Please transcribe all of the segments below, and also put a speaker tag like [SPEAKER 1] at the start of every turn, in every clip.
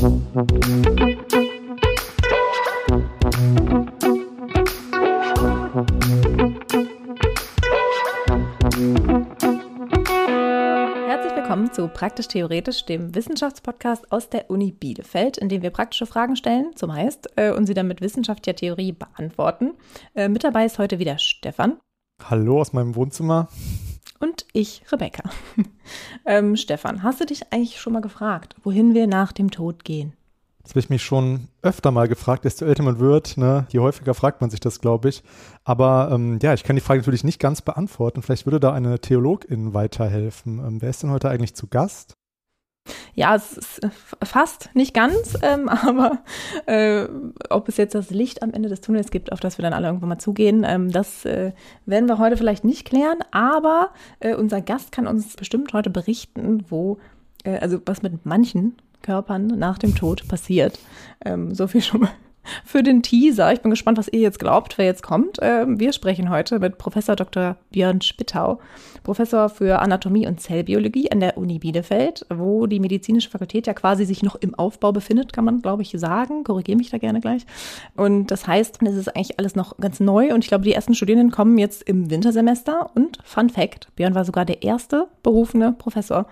[SPEAKER 1] Herzlich willkommen zu Praktisch Theoretisch, dem Wissenschaftspodcast aus der Uni Bielefeld, in dem wir praktische Fragen stellen, zumeist, äh, und sie dann mit wissenschaftlicher Theorie beantworten. Äh, mit dabei ist heute wieder Stefan.
[SPEAKER 2] Hallo aus meinem Wohnzimmer.
[SPEAKER 1] Und ich, Rebecca. ähm, Stefan, hast du dich eigentlich schon mal gefragt, wohin wir nach dem Tod gehen?
[SPEAKER 2] Das habe ich mich schon öfter mal gefragt, desto älter man wird, ne, je häufiger fragt man sich das, glaube ich. Aber ähm, ja, ich kann die Frage natürlich nicht ganz beantworten. Vielleicht würde da eine Theologin weiterhelfen. Ähm, wer ist denn heute eigentlich zu Gast?
[SPEAKER 1] Ja, es ist fast nicht ganz, ähm, aber äh, ob es jetzt das Licht am Ende des Tunnels gibt, auf das wir dann alle irgendwann mal zugehen, ähm, das äh, werden wir heute vielleicht nicht klären. Aber äh, unser Gast kann uns bestimmt heute berichten, wo, äh, also was mit manchen Körpern nach dem Tod passiert. Ähm, so viel schon mal für den Teaser. Ich bin gespannt, was ihr jetzt glaubt, wer jetzt kommt. Ähm, wir sprechen heute mit Professor Dr. Björn Spittau, Professor für Anatomie und Zellbiologie an der Uni Bielefeld, wo die medizinische Fakultät ja quasi sich noch im Aufbau befindet, kann man, glaube ich, sagen. Korrigiere mich da gerne gleich. Und das heißt, es ist eigentlich alles noch ganz neu und ich glaube, die ersten Studierenden kommen jetzt im Wintersemester. Und Fun Fact, Björn war sogar der erste berufene Professor,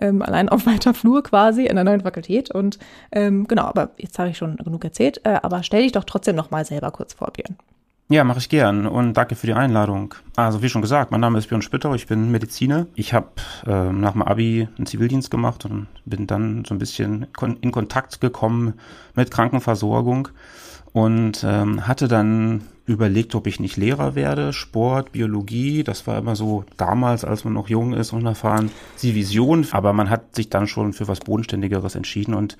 [SPEAKER 1] ähm, allein auf weiter Flur quasi in der neuen Fakultät. Und ähm, genau, aber jetzt habe ich schon genug erzählt. Äh, aber stell dich doch trotzdem noch mal selber kurz vor, Björn.
[SPEAKER 3] Ja, mache ich gern und danke für die Einladung. Also wie schon gesagt, mein Name ist Björn Spittau, ich bin Mediziner. Ich habe äh, nach dem Abi einen Zivildienst gemacht und bin dann so ein bisschen in Kontakt gekommen mit Krankenversorgung und ähm, hatte dann überlegt, ob ich nicht Lehrer werde, Sport, Biologie, das war immer so damals, als man noch jung ist, unerfahren, die Vision, aber man hat sich dann schon für was Bodenständigeres entschieden und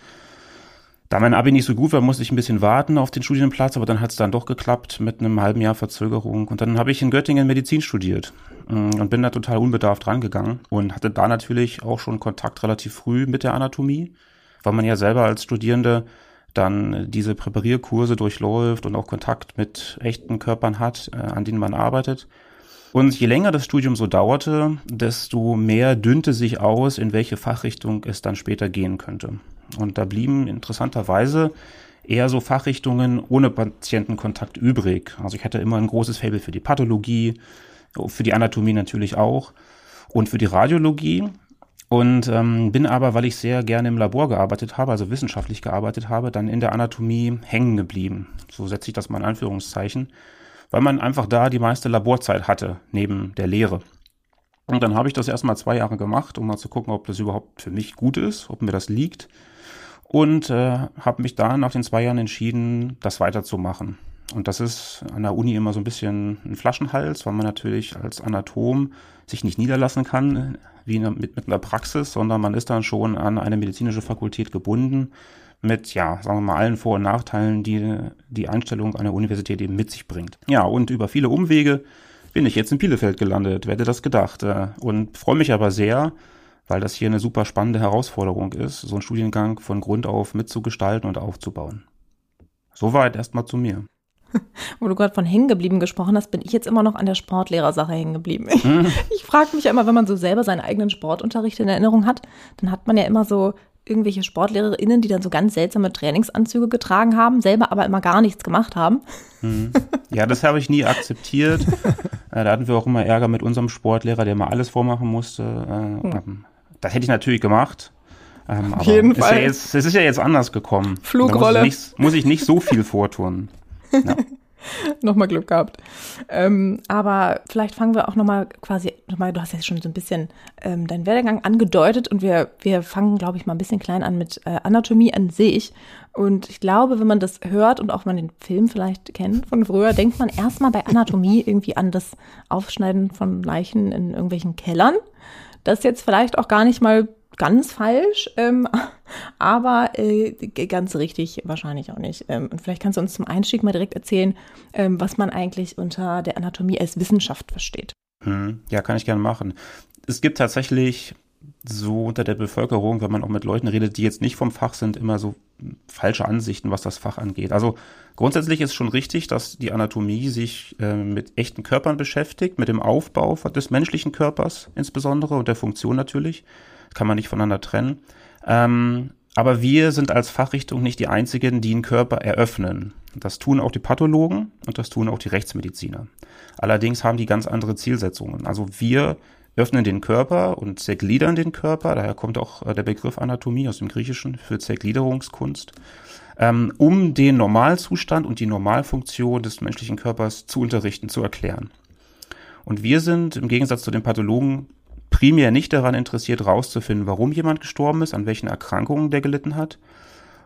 [SPEAKER 3] da mein Abi nicht so gut war, musste ich ein bisschen warten auf den Studienplatz, aber dann hat es dann doch geklappt mit einem halben Jahr Verzögerung. Und dann habe ich in Göttingen Medizin studiert mm, und bin da total unbedarft rangegangen und hatte da natürlich auch schon Kontakt relativ früh mit der Anatomie, weil man ja selber als Studierende dann diese Präparierkurse durchläuft und auch Kontakt mit echten Körpern hat, äh, an denen man arbeitet. Und je länger das Studium so dauerte, desto mehr dünnte sich aus, in welche Fachrichtung es dann später gehen könnte. Und da blieben interessanterweise eher so Fachrichtungen ohne Patientenkontakt übrig. Also ich hatte immer ein großes Fable für die Pathologie, für die Anatomie natürlich auch und für die Radiologie. Und ähm, bin aber, weil ich sehr gerne im Labor gearbeitet habe, also wissenschaftlich gearbeitet habe, dann in der Anatomie hängen geblieben. So setze ich das mal in Anführungszeichen, weil man einfach da die meiste Laborzeit hatte, neben der Lehre. Und dann habe ich das erstmal zwei Jahre gemacht, um mal zu gucken, ob das überhaupt für mich gut ist, ob mir das liegt und äh, habe mich da nach den zwei Jahren entschieden, das weiterzumachen. Und das ist an der Uni immer so ein bisschen ein Flaschenhals, weil man natürlich als Anatom sich nicht niederlassen kann, wie mit, mit einer Praxis, sondern man ist dann schon an eine medizinische Fakultät gebunden mit, ja, sagen wir mal, allen Vor- und Nachteilen, die die Einstellung an der Universität eben mit sich bringt. Ja, und über viele Umwege bin ich jetzt in Bielefeld gelandet, wer hätte das gedacht. Äh, und freue mich aber sehr, weil das hier eine super spannende Herausforderung ist, so einen Studiengang von Grund auf mitzugestalten und aufzubauen. Soweit erstmal zu mir.
[SPEAKER 1] Wo du gerade von hängen geblieben gesprochen hast, bin ich jetzt immer noch an der Sportlehrersache hängen geblieben. Ich, mhm. ich frage mich ja immer, wenn man so selber seinen eigenen Sportunterricht in Erinnerung hat, dann hat man ja immer so irgendwelche SportlehrerInnen, die dann so ganz seltsame Trainingsanzüge getragen haben, selber aber immer gar nichts gemacht haben.
[SPEAKER 3] Mhm. Ja, das habe ich nie akzeptiert. Äh, da hatten wir auch immer Ärger mit unserem Sportlehrer, der mal alles vormachen musste. Mhm. Das hätte ich natürlich gemacht.
[SPEAKER 1] Ähm, Auf jeden Fall.
[SPEAKER 3] Ja jetzt, es ist ja jetzt anders gekommen.
[SPEAKER 1] Flugrolle.
[SPEAKER 3] Muss ich, nicht, muss ich nicht so viel vortun.
[SPEAKER 1] Ja. nochmal Glück gehabt. Ähm, aber vielleicht fangen wir auch nochmal quasi, nochmal, du hast ja schon so ein bisschen ähm, deinen Werdegang angedeutet und wir, wir fangen, glaube ich, mal ein bisschen klein an mit äh, Anatomie an sich. Und ich glaube, wenn man das hört und auch mal den Film vielleicht kennt von früher, denkt man erstmal bei Anatomie irgendwie an das Aufschneiden von Leichen in irgendwelchen Kellern das jetzt vielleicht auch gar nicht mal ganz falsch, ähm, aber äh, ganz richtig wahrscheinlich auch nicht. Ähm, und vielleicht kannst du uns zum Einstieg mal direkt erzählen, ähm, was man eigentlich unter der Anatomie als Wissenschaft versteht.
[SPEAKER 3] Hm, ja, kann ich gerne machen. Es gibt tatsächlich so unter der Bevölkerung, wenn man auch mit Leuten redet, die jetzt nicht vom Fach sind, immer so falsche Ansichten, was das Fach angeht. Also grundsätzlich ist schon richtig, dass die Anatomie sich äh, mit echten Körpern beschäftigt, mit dem Aufbau des menschlichen Körpers insbesondere und der Funktion natürlich. Kann man nicht voneinander trennen. Ähm, Aber wir sind als Fachrichtung nicht die einzigen, die einen Körper eröffnen. Das tun auch die Pathologen und das tun auch die Rechtsmediziner. Allerdings haben die ganz andere Zielsetzungen. Also wir öffnen den Körper und zergliedern den Körper, daher kommt auch äh, der Begriff Anatomie aus dem Griechischen für Zergliederungskunst, ähm, um den Normalzustand und die Normalfunktion des menschlichen Körpers zu unterrichten, zu erklären. Und wir sind im Gegensatz zu den Pathologen primär nicht daran interessiert, herauszufinden, warum jemand gestorben ist, an welchen Erkrankungen der gelitten hat.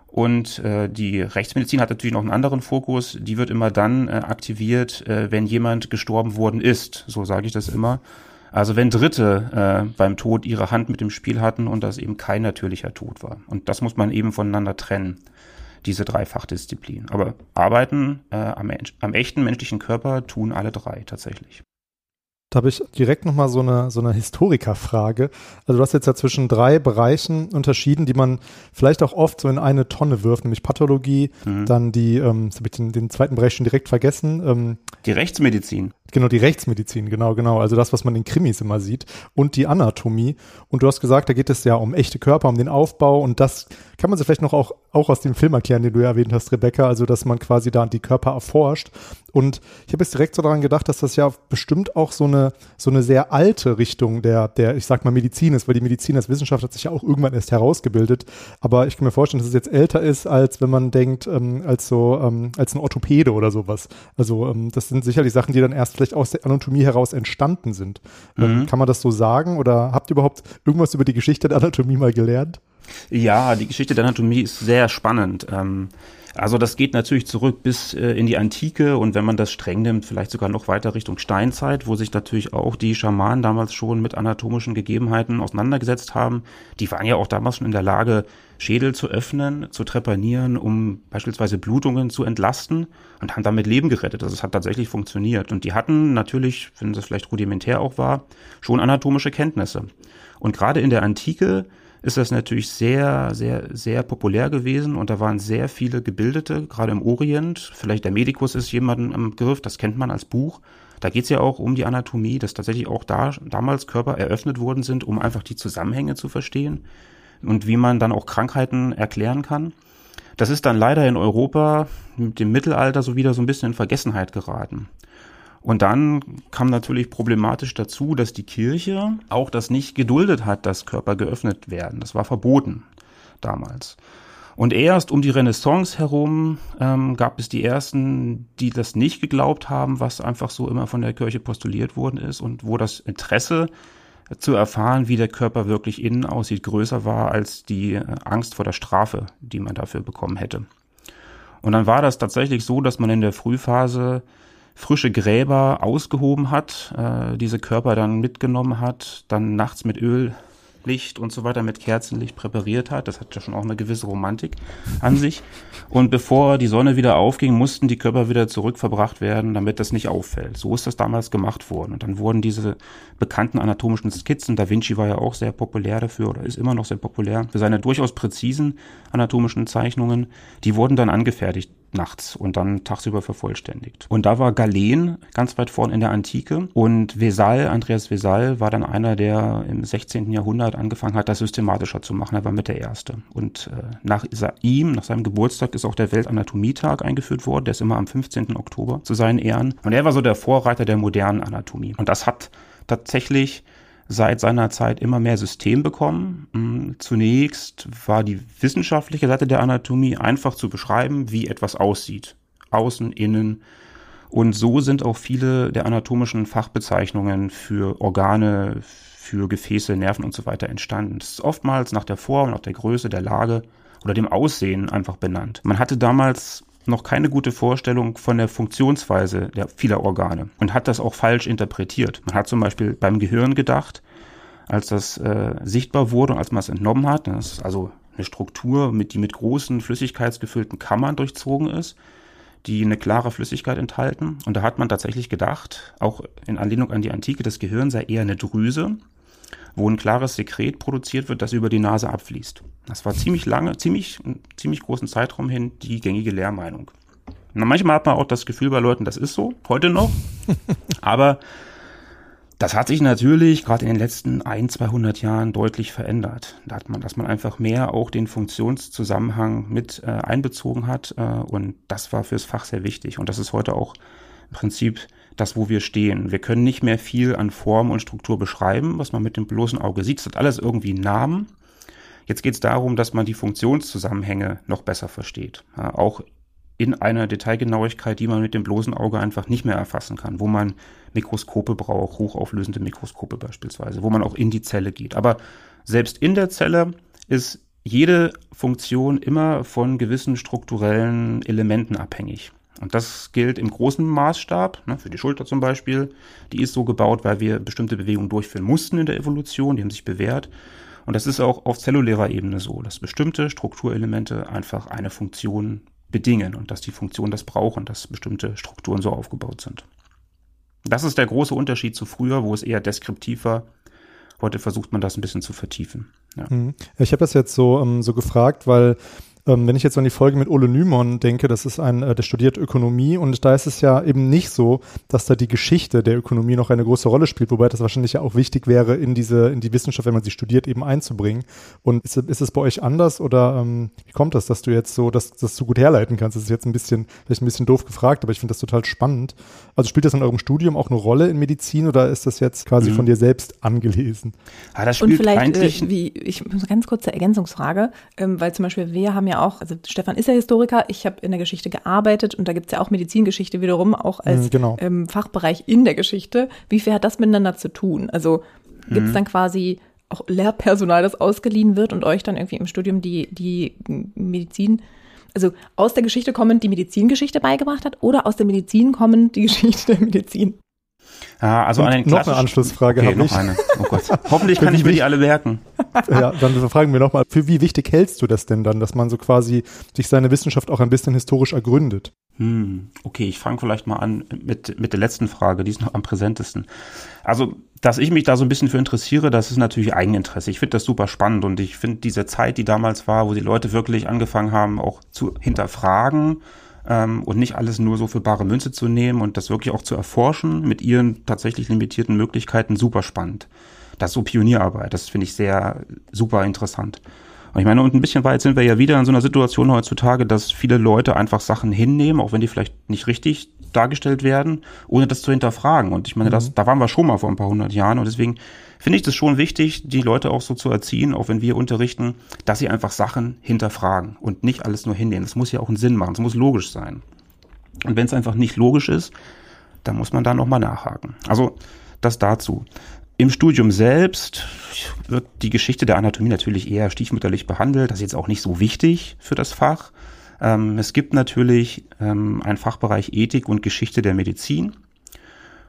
[SPEAKER 3] Und äh, die Rechtsmedizin hat natürlich noch einen anderen Fokus. Die wird immer dann äh, aktiviert, äh, wenn jemand gestorben worden ist. So sage ich das immer. Also wenn Dritte äh, beim Tod ihre Hand mit dem Spiel hatten und das eben kein natürlicher Tod war. Und das muss man eben voneinander trennen, diese drei Fachdisziplinen. Aber arbeiten äh, am, am echten menschlichen Körper tun alle drei tatsächlich.
[SPEAKER 2] Da habe ich direkt nochmal so eine, so eine Historikerfrage. Also du hast jetzt ja zwischen drei Bereichen unterschieden, die man vielleicht auch oft so in eine Tonne wirft, nämlich Pathologie, mhm. dann die, ähm, jetzt habe ich den, den zweiten Bereich schon direkt vergessen. Ähm,
[SPEAKER 3] die Rechtsmedizin.
[SPEAKER 2] Genau, die Rechtsmedizin, genau, genau. Also das, was man in Krimis immer sieht. Und die Anatomie. Und du hast gesagt, da geht es ja um echte Körper, um den Aufbau. Und das kann man sich vielleicht noch auch, auch aus dem Film erklären, den du ja erwähnt hast, Rebecca. Also, dass man quasi da die Körper erforscht. Und ich habe jetzt direkt so daran gedacht, dass das ja bestimmt auch so eine, so eine sehr alte Richtung der, der, ich sag mal, Medizin ist, weil die Medizin als Wissenschaft hat sich ja auch irgendwann erst herausgebildet. Aber ich kann mir vorstellen, dass es jetzt älter ist, als wenn man denkt, ähm, als so, ähm, als ein Orthopäde oder sowas. Also, ähm, das sind sicherlich Sachen, die dann erst vielleicht aus der Anatomie heraus entstanden sind. Ähm, mhm. kann man das so sagen? Oder habt ihr überhaupt irgendwas über die Geschichte der Anatomie mal gelernt?
[SPEAKER 3] Ja, die Geschichte der Anatomie ist sehr spannend. Ähm, also das geht natürlich zurück bis äh, in die Antike und wenn man das streng nimmt, vielleicht sogar noch weiter Richtung Steinzeit, wo sich natürlich auch die Schamanen damals schon mit anatomischen Gegebenheiten auseinandergesetzt haben. Die waren ja auch damals schon in der Lage, Schädel zu öffnen, zu trepanieren, um beispielsweise Blutungen zu entlasten und haben damit Leben gerettet. Also es hat tatsächlich funktioniert. Und die hatten natürlich, wenn das vielleicht rudimentär auch war, schon anatomische Kenntnisse. Und gerade in der Antike ist das natürlich sehr, sehr, sehr populär gewesen und da waren sehr viele Gebildete, gerade im Orient. Vielleicht der Medikus ist jemanden am Griff, das kennt man als Buch. Da geht es ja auch um die Anatomie, dass tatsächlich auch da damals Körper eröffnet worden sind, um einfach die Zusammenhänge zu verstehen und wie man dann auch Krankheiten erklären kann. Das ist dann leider in Europa mit dem Mittelalter so wieder so ein bisschen in Vergessenheit geraten. Und dann kam natürlich problematisch dazu, dass die Kirche auch das nicht geduldet hat, dass Körper geöffnet werden. Das war verboten damals. Und erst um die Renaissance herum ähm, gab es die ersten, die das nicht geglaubt haben, was einfach so immer von der Kirche postuliert worden ist und wo das Interesse zu erfahren, wie der Körper wirklich innen aussieht, größer war als die äh, Angst vor der Strafe, die man dafür bekommen hätte. Und dann war das tatsächlich so, dass man in der Frühphase frische Gräber ausgehoben hat, äh, diese Körper dann mitgenommen hat, dann nachts mit Öllicht und so weiter, mit Kerzenlicht präpariert hat. Das hat ja schon auch eine gewisse Romantik an sich. Und bevor die Sonne wieder aufging, mussten die Körper wieder zurückverbracht werden, damit das nicht auffällt. So ist das damals gemacht worden. Und dann wurden diese bekannten anatomischen Skizzen, Da Vinci war ja auch sehr populär dafür oder ist immer noch sehr populär, für seine durchaus präzisen anatomischen Zeichnungen, die wurden dann angefertigt nachts und dann tagsüber vervollständigt. Und da war Galen ganz weit vorn in der Antike und Vesal, Andreas Vesal, war dann einer, der im 16. Jahrhundert angefangen hat, das systematischer zu machen. Er war mit der Erste. Und äh, nach ihm, nach seinem Geburtstag, ist auch der Weltanatomietag eingeführt worden. Der ist immer am 15. Oktober zu seinen Ehren. Und er war so der Vorreiter der modernen Anatomie. Und das hat tatsächlich seit seiner Zeit immer mehr System bekommen. Mm, zunächst war die wissenschaftliche Seite der Anatomie einfach zu beschreiben, wie etwas aussieht. Außen, innen. Und so sind auch viele der anatomischen Fachbezeichnungen für Organe, für Gefäße, Nerven und so weiter entstanden. Das ist oftmals nach der Form, nach der Größe, der Lage oder dem Aussehen einfach benannt. Man hatte damals noch keine gute Vorstellung von der Funktionsweise der vieler Organe und hat das auch falsch interpretiert. Man hat zum Beispiel beim Gehirn gedacht, als das äh, sichtbar wurde und als man es entnommen hat, das ist also eine Struktur, mit, die mit großen flüssigkeitsgefüllten Kammern durchzogen ist, die eine klare Flüssigkeit enthalten. Und da hat man tatsächlich gedacht, auch in Anlehnung an die Antike, das Gehirn sei eher eine Drüse, wo ein klares Sekret produziert wird, das über die Nase abfließt. Das war ziemlich lange, ziemlich, ziemlich großen Zeitraum hin die gängige Lehrmeinung. Und manchmal hat man auch das Gefühl bei Leuten, das ist so, heute noch. Aber Das hat sich natürlich gerade in den letzten ein, 200 Jahren deutlich verändert. Da hat man, dass man einfach mehr auch den Funktionszusammenhang mit äh, einbezogen hat äh, und das war fürs Fach sehr wichtig und das ist heute auch im Prinzip das, wo wir stehen. Wir können nicht mehr viel an Form und Struktur beschreiben, was man mit dem bloßen Auge sieht. Es hat alles irgendwie einen Namen. Jetzt geht es darum, dass man die Funktionszusammenhänge noch besser versteht. Ja, auch in einer Detailgenauigkeit, die man mit dem bloßen Auge einfach nicht mehr erfassen kann, wo man Mikroskope braucht, hochauflösende Mikroskope beispielsweise, wo man auch in die Zelle geht. Aber selbst in der Zelle ist jede Funktion immer von gewissen strukturellen Elementen abhängig. Und das gilt im großen Maßstab, ne, für die Schulter zum Beispiel. Die ist so gebaut, weil wir bestimmte Bewegungen durchführen mussten in der Evolution, die haben sich bewährt. Und das ist auch auf zellulärer Ebene so, dass bestimmte Strukturelemente einfach eine Funktion bedingen und dass die Funktionen das brauchen, dass bestimmte Strukturen so aufgebaut sind. Das ist der große Unterschied zu früher, wo es eher deskriptiv war. Heute versucht man das ein bisschen zu vertiefen.
[SPEAKER 2] Ja. Mhm. Ich habe das jetzt so, ähm, so gefragt, weil ähm, wenn ich jetzt an die Folge mit Ole Nymon denke, das ist ein, äh, der studiert Ökonomie und da ist es ja eben nicht so, dass da die Geschichte der Ökonomie noch eine große Rolle spielt, wobei das wahrscheinlich ja auch wichtig wäre, in diese, in die Wissenschaft, wenn man sie studiert, eben einzubringen. Und ist, ist es bei euch anders oder ähm, wie kommt das, dass du jetzt so, dass das so gut herleiten kannst? Das ist jetzt ein bisschen, vielleicht ein bisschen doof gefragt, aber ich finde das total spannend. Also spielt das in eurem Studium auch eine Rolle in Medizin oder ist das jetzt quasi mhm. von dir selbst angelesen?
[SPEAKER 1] Ja, das spielt und vielleicht, äh, wie, ich, ganz kurze Ergänzungsfrage, ähm, weil zum Beispiel wir haben ja auch, also Stefan ist ja Historiker, ich habe in der Geschichte gearbeitet und da gibt es ja auch Medizingeschichte wiederum, auch als mhm, genau. ähm, Fachbereich in der Geschichte. Wie viel hat das miteinander zu tun? Also gibt es mhm. dann quasi auch Lehrpersonal, das ausgeliehen wird und euch dann irgendwie im Studium die, die Medizin, also aus der Geschichte kommend die Medizingeschichte beigebracht hat oder aus der Medizin kommend die Geschichte der Medizin?
[SPEAKER 3] Ja, also
[SPEAKER 2] an noch eine Anschlussfrage okay, habe ich.
[SPEAKER 3] Eine. Oh Gott. Hoffentlich kann ich mir die alle merken.
[SPEAKER 2] Ja, dann fragen wir nochmal, für wie wichtig hältst du das denn dann, dass man so quasi sich seine Wissenschaft auch ein bisschen historisch ergründet?
[SPEAKER 3] Hm, okay, ich fange vielleicht mal an mit, mit der letzten Frage, die ist noch am präsentesten. Also, dass ich mich da so ein bisschen für interessiere, das ist natürlich Eigeninteresse. Ich finde das super spannend und ich finde diese Zeit, die damals war, wo die Leute wirklich angefangen haben, auch zu hinterfragen, ähm, und nicht alles nur so für bare Münze zu nehmen und das wirklich auch zu erforschen mit ihren tatsächlich limitierten Möglichkeiten super spannend. Das ist so Pionierarbeit, das finde ich sehr super interessant. Und ich meine, und ein bisschen weit sind wir ja wieder in so einer Situation heutzutage, dass viele Leute einfach Sachen hinnehmen, auch wenn die vielleicht nicht richtig dargestellt werden, ohne das zu hinterfragen. Und ich meine, das, mhm. da waren wir schon mal vor ein paar hundert Jahren und deswegen finde ich das schon wichtig, die Leute auch so zu erziehen, auch wenn wir unterrichten, dass sie einfach Sachen hinterfragen und nicht alles nur hinnehmen. Das muss ja auch einen Sinn machen, es muss logisch sein. Und wenn es einfach nicht logisch ist, dann muss man da nochmal nachhaken. Also das dazu. Im Studium selbst wird die Geschichte der Anatomie natürlich eher stiefmütterlich behandelt. Das ist jetzt auch nicht so wichtig für das Fach. Ähm, es gibt natürlich ähm, einen Fachbereich Ethik und Geschichte der Medizin,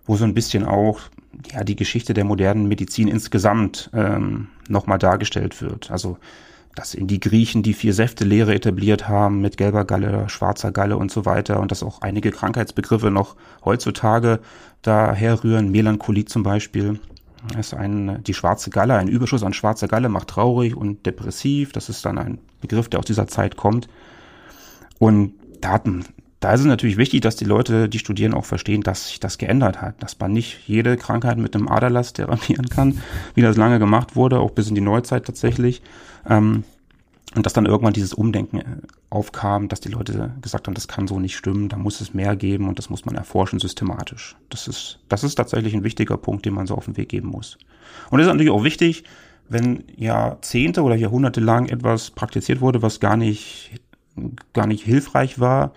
[SPEAKER 3] wo so ein bisschen auch ja, die Geschichte der modernen Medizin insgesamt ähm, nochmal dargestellt wird. Also dass in die Griechen die vier Säfte-Lehre etabliert haben mit gelber Galle, schwarzer Galle und so weiter und dass auch einige Krankheitsbegriffe noch heutzutage daher rühren. Melancholie zum Beispiel ist ein, die schwarze Galle, ein Überschuss an schwarzer Galle macht traurig und depressiv. Das ist dann ein Begriff, der aus dieser Zeit kommt. Und da hatten da ist es natürlich wichtig, dass die Leute, die studieren, auch verstehen, dass sich das geändert hat, dass man nicht jede Krankheit mit einem Aderlass therapieren kann, wie das lange gemacht wurde, auch bis in die Neuzeit tatsächlich. Ähm, und dass dann irgendwann dieses Umdenken äh, aufkam, dass die Leute gesagt haben, das kann so nicht stimmen, da muss es mehr geben und das muss man erforschen systematisch. Das ist, das ist tatsächlich ein wichtiger Punkt, den man so auf den Weg geben muss. Und es ist natürlich auch wichtig, wenn Jahrzehnte oder Jahrhunderte lang etwas praktiziert wurde, was gar nicht, gar nicht hilfreich war,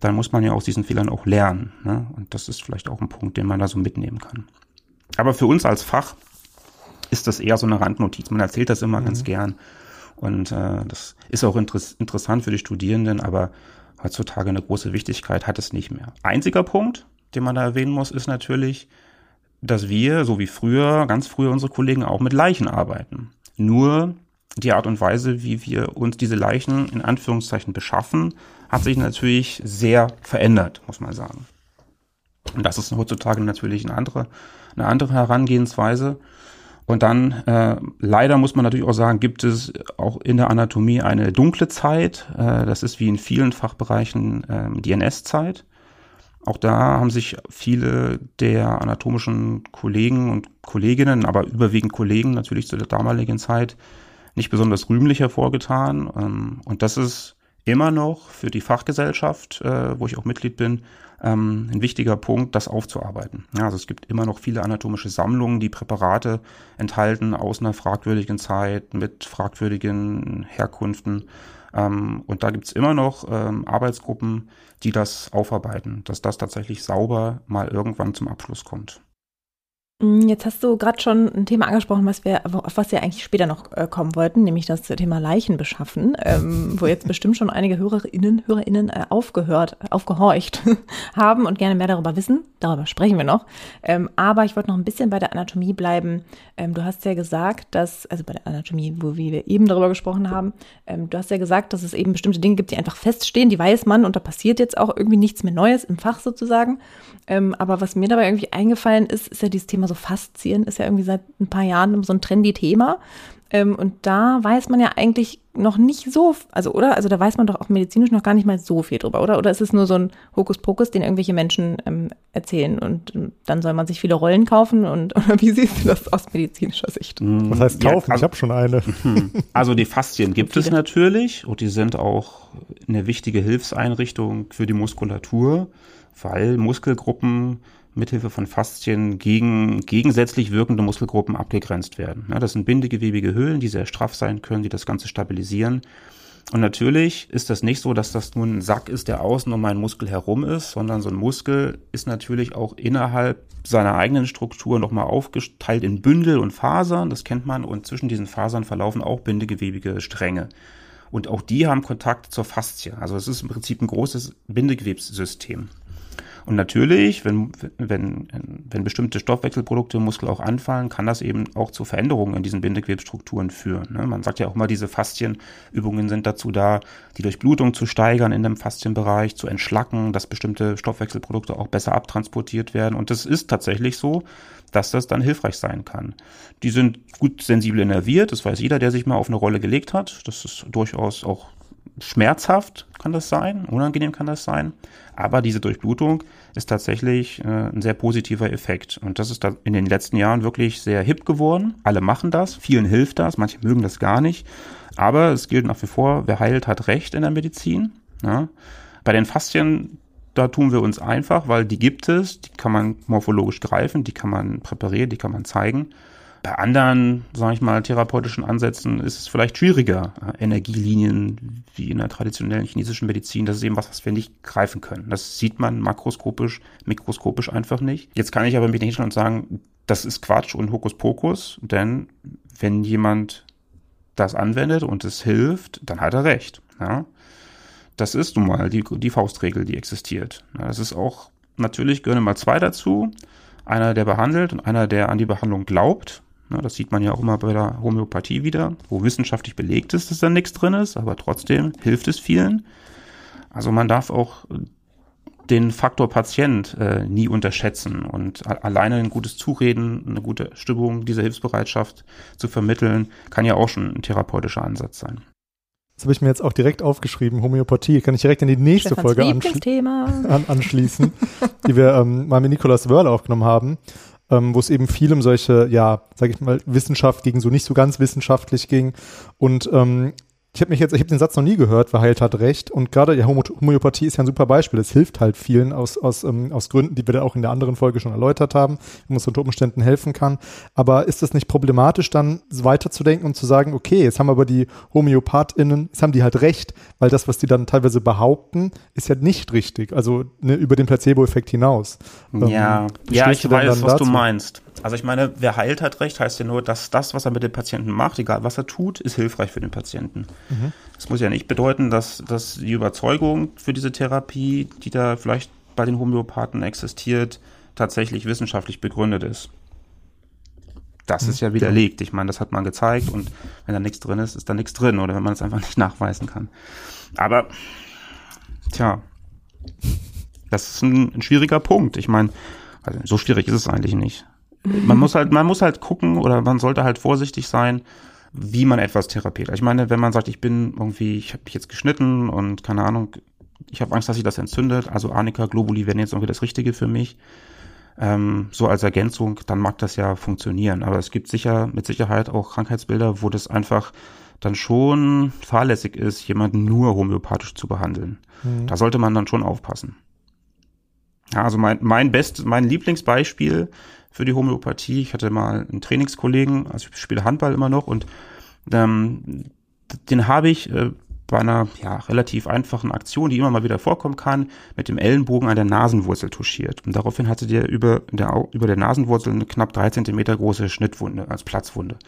[SPEAKER 3] dann muss man ja aus diesen Fehlern auch lernen. Ne? Und das ist vielleicht auch ein Punkt, den man da so mitnehmen kann. Aber für uns als Fach ist das eher so eine Randnotiz. Man erzählt das immer mhm. ganz gern. Und äh, das ist auch inter interessant für die Studierenden, aber heutzutage eine große Wichtigkeit hat es nicht mehr. Einziger Punkt, den man da erwähnen muss, ist natürlich, dass wir, so wie früher, ganz früher unsere Kollegen auch mit Leichen arbeiten. Nur die Art und Weise, wie wir uns diese Leichen in Anführungszeichen beschaffen, hat sich natürlich sehr verändert, muss man sagen. Und das ist heutzutage natürlich eine andere, eine andere Herangehensweise. Und dann, äh, leider muss man natürlich auch sagen, gibt es auch in der Anatomie eine dunkle Zeit. Äh, das ist wie in vielen Fachbereichen äh, die NS-Zeit. Auch da haben sich viele der anatomischen Kollegen und Kolleginnen, aber überwiegend Kollegen natürlich zu der damaligen Zeit, nicht besonders rühmlich hervorgetan. Ähm, und das ist immer noch für die Fachgesellschaft, äh, wo ich auch Mitglied bin, ähm, ein wichtiger Punkt, das aufzuarbeiten. Ja, also es gibt immer noch viele anatomische Sammlungen, die Präparate enthalten aus einer fragwürdigen Zeit mit fragwürdigen Herkunften. Ähm, und da gibt's immer noch ähm, Arbeitsgruppen, die das aufarbeiten, dass das tatsächlich sauber mal irgendwann zum Abschluss kommt.
[SPEAKER 1] Mm, jetzt hast du gerade schon ein Thema angesprochen, was wir, auf was wir eigentlich später noch äh, kommen wollten, nämlich das Thema Leichen beschaffen, ähm, wo jetzt bestimmt schon einige Hörerinnen, Hörerinnen äh, aufgehört, aufgehorcht haben und gerne mehr darüber wissen. Darüber sprechen wir noch. Ähm, aber ich wollte noch ein bisschen bei der Anatomie bleiben. Ähm, du hast ja gesagt, dass, also bei der Anatomie, wo wir eben darüber gesprochen haben, ähm, du hast ja gesagt, dass es eben bestimmte Dinge gibt, die einfach feststehen, die weiß man und da passiert jetzt auch irgendwie nichts mehr Neues im Fach sozusagen. Ähm, aber was mir dabei irgendwie eingefallen ist, ist ja dieses Thema so Faszien, ist ja irgendwie seit ein paar Jahren so ein trendy Thema. Ähm, und da weiß man ja eigentlich noch nicht so, also oder? Also da weiß man doch auch medizinisch noch gar nicht mal so viel drüber, oder? Oder ist es nur so ein Hokuspokus, den irgendwelche Menschen ähm, erzählen und ähm, dann soll man sich viele Rollen kaufen und oder wie siehst du das aus medizinischer Sicht?
[SPEAKER 2] Hm, Was heißt kaufen? Ja, also, ich habe schon eine.
[SPEAKER 3] Also die Faszien gibt es natürlich und die sind auch eine wichtige Hilfseinrichtung für die Muskulatur weil Muskelgruppen mithilfe von Faszien gegen gegensätzlich wirkende Muskelgruppen abgegrenzt werden. Ja, das sind bindegewebige Hüllen, die sehr straff sein können, die das Ganze stabilisieren. Und natürlich ist das nicht so, dass das nur ein Sack ist, der außen um einen Muskel herum ist, sondern so ein Muskel ist natürlich auch innerhalb seiner eigenen Struktur nochmal aufgeteilt in Bündel und Fasern, das kennt man, und zwischen diesen Fasern verlaufen auch bindegewebige Stränge. Und auch die haben Kontakt zur Faszie. Also es ist im Prinzip ein großes Bindegewebssystem. Und natürlich, wenn, wenn, wenn bestimmte Stoffwechselprodukte im Muskel auch anfallen, kann das eben auch zu Veränderungen in diesen Bindegewebsstrukturen führen. Ne? Man sagt ja auch immer, diese Faszienübungen sind dazu da, die Durchblutung zu steigern in dem Faszienbereich, zu entschlacken, dass bestimmte Stoffwechselprodukte auch besser abtransportiert werden. Und das ist tatsächlich so, dass das dann hilfreich sein kann. Die sind gut sensibel innerviert, das weiß jeder, der sich mal auf eine Rolle gelegt hat. Das ist durchaus auch schmerzhaft kann das sein, unangenehm kann das sein, aber diese Durchblutung ist tatsächlich äh, ein sehr positiver Effekt und das ist da in den letzten Jahren wirklich sehr hip geworden. Alle machen das, vielen hilft das, manche mögen das gar nicht, aber es gilt nach wie vor, wer heilt, hat Recht in der Medizin. Ja. Bei den Faszien da tun wir uns einfach, weil die gibt es, die kann man morphologisch greifen, die kann man präparieren, die kann man zeigen. Bei anderen, sage ich mal, therapeutischen Ansätzen ist es vielleicht schwieriger. Energielinien wie in der traditionellen chinesischen Medizin, das ist eben was, was wir nicht greifen können. Das sieht man makroskopisch, mikroskopisch einfach nicht. Jetzt kann ich aber mit hinstellen und sagen, das ist Quatsch und Hokuspokus, denn wenn jemand das anwendet und es hilft, dann hat er recht. Ja? Das ist nun mal die, die Faustregel, die existiert. Ja, das ist auch, natürlich gehören immer zwei dazu. Einer, der behandelt und einer, der an die Behandlung glaubt. Na, das sieht man ja auch immer bei der Homöopathie wieder, wo wissenschaftlich belegt ist, dass da nichts drin ist, aber trotzdem hilft es vielen. Also man darf auch den Faktor Patient äh, nie unterschätzen und alleine ein gutes Zureden, eine gute Stimmung, diese Hilfsbereitschaft zu vermitteln, kann ja auch schon ein therapeutischer Ansatz sein.
[SPEAKER 2] Das habe ich mir jetzt auch direkt aufgeschrieben, Homöopathie. Kann ich direkt in die nächste Stefans Folge anschli an, anschließen, die wir ähm, mal mit Nikolaus Wörl aufgenommen haben ähm, wo es eben viel um solche, ja, sag ich mal, Wissenschaft gegen so nicht so ganz wissenschaftlich ging. Und ähm, ich habe mich jetzt, ich habe den Satz noch nie gehört, wer heilt hat recht. Und gerade ja, Homöopathie ist ja ein super Beispiel. Es hilft halt vielen aus, aus, ähm, aus Gründen, die wir da auch in der anderen Folge schon erläutert haben, wie man es unter Umständen helfen kann. Aber ist es nicht problematisch, dann weiterzudenken und zu sagen, okay, jetzt haben aber die HomöopathInnen, jetzt haben die halt recht, weil das, was die dann teilweise behaupten, ist ja nicht richtig. Also ne, über den Placebo-Effekt hinaus.
[SPEAKER 3] Ja, ähm, ja ich weiß, was dazu? du meinst. Also ich meine, wer heilt hat recht, heißt ja nur, dass das, was er mit dem Patienten macht, egal was er tut, ist hilfreich für den Patienten. Mhm. Das muss ja nicht bedeuten, dass, dass die Überzeugung für diese Therapie, die da vielleicht bei den Homöopathen existiert, tatsächlich wissenschaftlich begründet ist. Das mhm. ist ja widerlegt. Ich meine, das hat man gezeigt und wenn da nichts drin ist, ist da nichts drin oder wenn man es einfach nicht nachweisen kann. Aber, tja, das ist ein, ein schwieriger Punkt. Ich meine, also so schwierig ist es eigentlich nicht. Man muss halt, man muss halt gucken oder man sollte halt vorsichtig sein, wie man etwas therapiert. Ich meine, wenn man sagt, ich bin irgendwie, ich habe mich jetzt geschnitten und keine Ahnung, ich habe Angst, dass sich das entzündet, also Arnika, Globuli wären jetzt irgendwie das Richtige für mich. Ähm, so als Ergänzung, dann mag das ja funktionieren. Aber es gibt sicher, mit Sicherheit auch Krankheitsbilder, wo das einfach dann schon fahrlässig ist, jemanden nur homöopathisch zu behandeln. Mhm. Da sollte man dann schon aufpassen. Ja, also mein, mein Best, mein Lieblingsbeispiel für die Homöopathie, ich hatte mal einen Trainingskollegen, also ich spiele Handball immer noch und ähm, den habe ich äh, bei einer ja, relativ einfachen Aktion, die immer mal wieder vorkommen kann, mit dem Ellenbogen an der Nasenwurzel touchiert. Und daraufhin hatte der über der, über der Nasenwurzel eine knapp drei Zentimeter große Schnittwunde, als Platzwunde.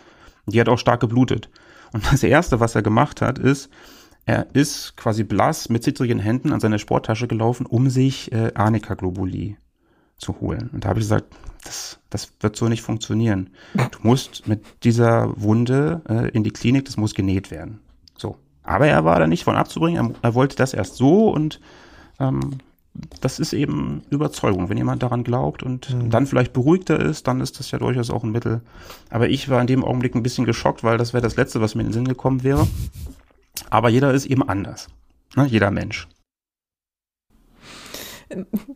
[SPEAKER 3] Und die hat auch stark geblutet. Und das Erste, was er gemacht hat, ist, er ist quasi blass mit zittrigen Händen an seine Sporttasche gelaufen, um sich äh, Arnika-Globuli zu holen. Und da habe ich gesagt, das, das wird so nicht funktionieren. Du musst mit dieser Wunde äh, in die Klinik, das muss genäht werden. So. Aber er war da nicht von abzubringen, er, er wollte das erst so und ähm, das ist eben Überzeugung. Wenn jemand daran glaubt und mhm. dann vielleicht beruhigter ist, dann ist das ja durchaus auch ein Mittel. Aber ich war in dem Augenblick ein bisschen geschockt, weil das wäre das Letzte, was mir in den Sinn gekommen wäre. Aber jeder ist eben anders. Ne? Jeder Mensch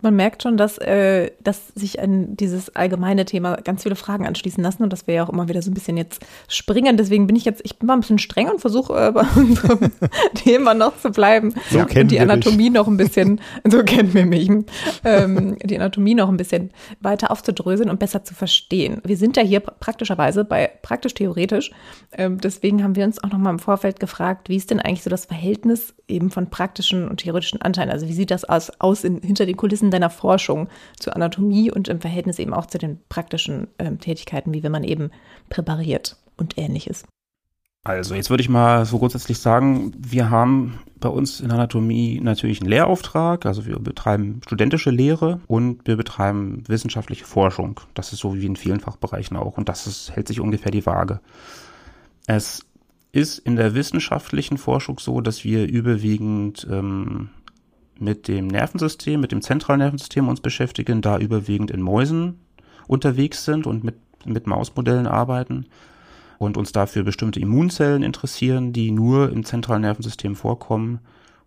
[SPEAKER 1] man merkt schon, dass, äh, dass sich an dieses allgemeine Thema ganz viele Fragen anschließen lassen und dass wir ja auch immer wieder so ein bisschen jetzt springen. Deswegen bin ich jetzt, ich bin mal ein bisschen streng und versuche äh, bei unserem Thema noch zu bleiben
[SPEAKER 2] so ja. und
[SPEAKER 1] die Anatomie noch ein bisschen, so kennen wir mich, ähm, die Anatomie noch ein bisschen weiter aufzudröseln und besser zu verstehen. Wir sind ja hier praktischerweise bei praktisch theoretisch. Ähm, deswegen haben wir uns auch noch mal im Vorfeld gefragt, wie ist denn eigentlich so das Verhältnis eben von praktischen und theoretischen Anteilen? Also wie sieht das aus, aus in, hinter hinter den Kulissen deiner Forschung zur Anatomie und im Verhältnis eben auch zu den praktischen ähm, Tätigkeiten, wie wenn man eben präpariert und ähnliches?
[SPEAKER 3] Also jetzt würde ich mal so grundsätzlich sagen, wir haben bei uns in Anatomie natürlich einen Lehrauftrag, also wir betreiben studentische Lehre und wir betreiben wissenschaftliche Forschung. Das ist so wie in vielen Fachbereichen auch und das ist, hält sich ungefähr die Waage. Es ist in der wissenschaftlichen Forschung so, dass wir überwiegend ähm, mit dem Nervensystem, mit dem zentralen Nervensystem uns beschäftigen, da überwiegend in Mäusen unterwegs sind und mit, mit Mausmodellen arbeiten und uns dafür bestimmte Immunzellen interessieren, die nur im zentralen Nervensystem vorkommen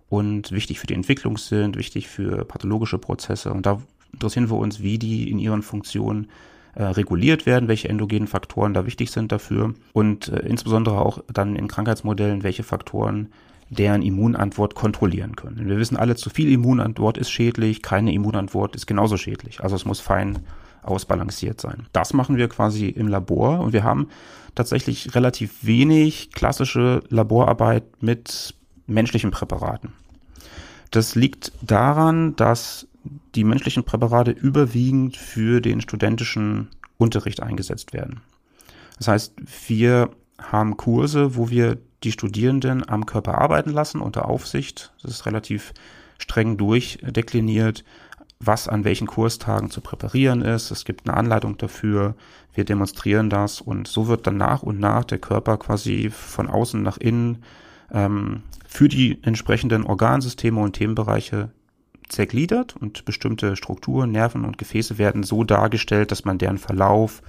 [SPEAKER 3] und wichtig für die Entwicklung sind, wichtig für pathologische Prozesse. Und da interessieren wir uns, wie die in ihren Funktionen äh, reguliert werden, welche endogenen Faktoren da wichtig sind dafür und äh, insbesondere auch dann in Krankheitsmodellen, welche Faktoren deren Immunantwort kontrollieren können. Wir wissen alle, zu viel Immunantwort ist schädlich, keine Immunantwort ist genauso schädlich. Also es muss fein ausbalanciert sein. Das machen wir quasi im Labor und wir haben tatsächlich relativ wenig klassische Laborarbeit mit menschlichen Präparaten. Das liegt daran, dass die menschlichen Präparate überwiegend für den studentischen Unterricht eingesetzt werden. Das heißt, wir haben Kurse, wo wir die Studierenden am Körper arbeiten lassen unter Aufsicht. Das ist relativ streng durchdekliniert, was an welchen Kurstagen zu präparieren ist. Es gibt eine Anleitung dafür. Wir demonstrieren das und so wird dann nach und nach der Körper quasi von außen nach innen ähm, für die entsprechenden Organsysteme und Themenbereiche zergliedert und bestimmte Strukturen, Nerven und Gefäße werden so dargestellt, dass man deren Verlauf,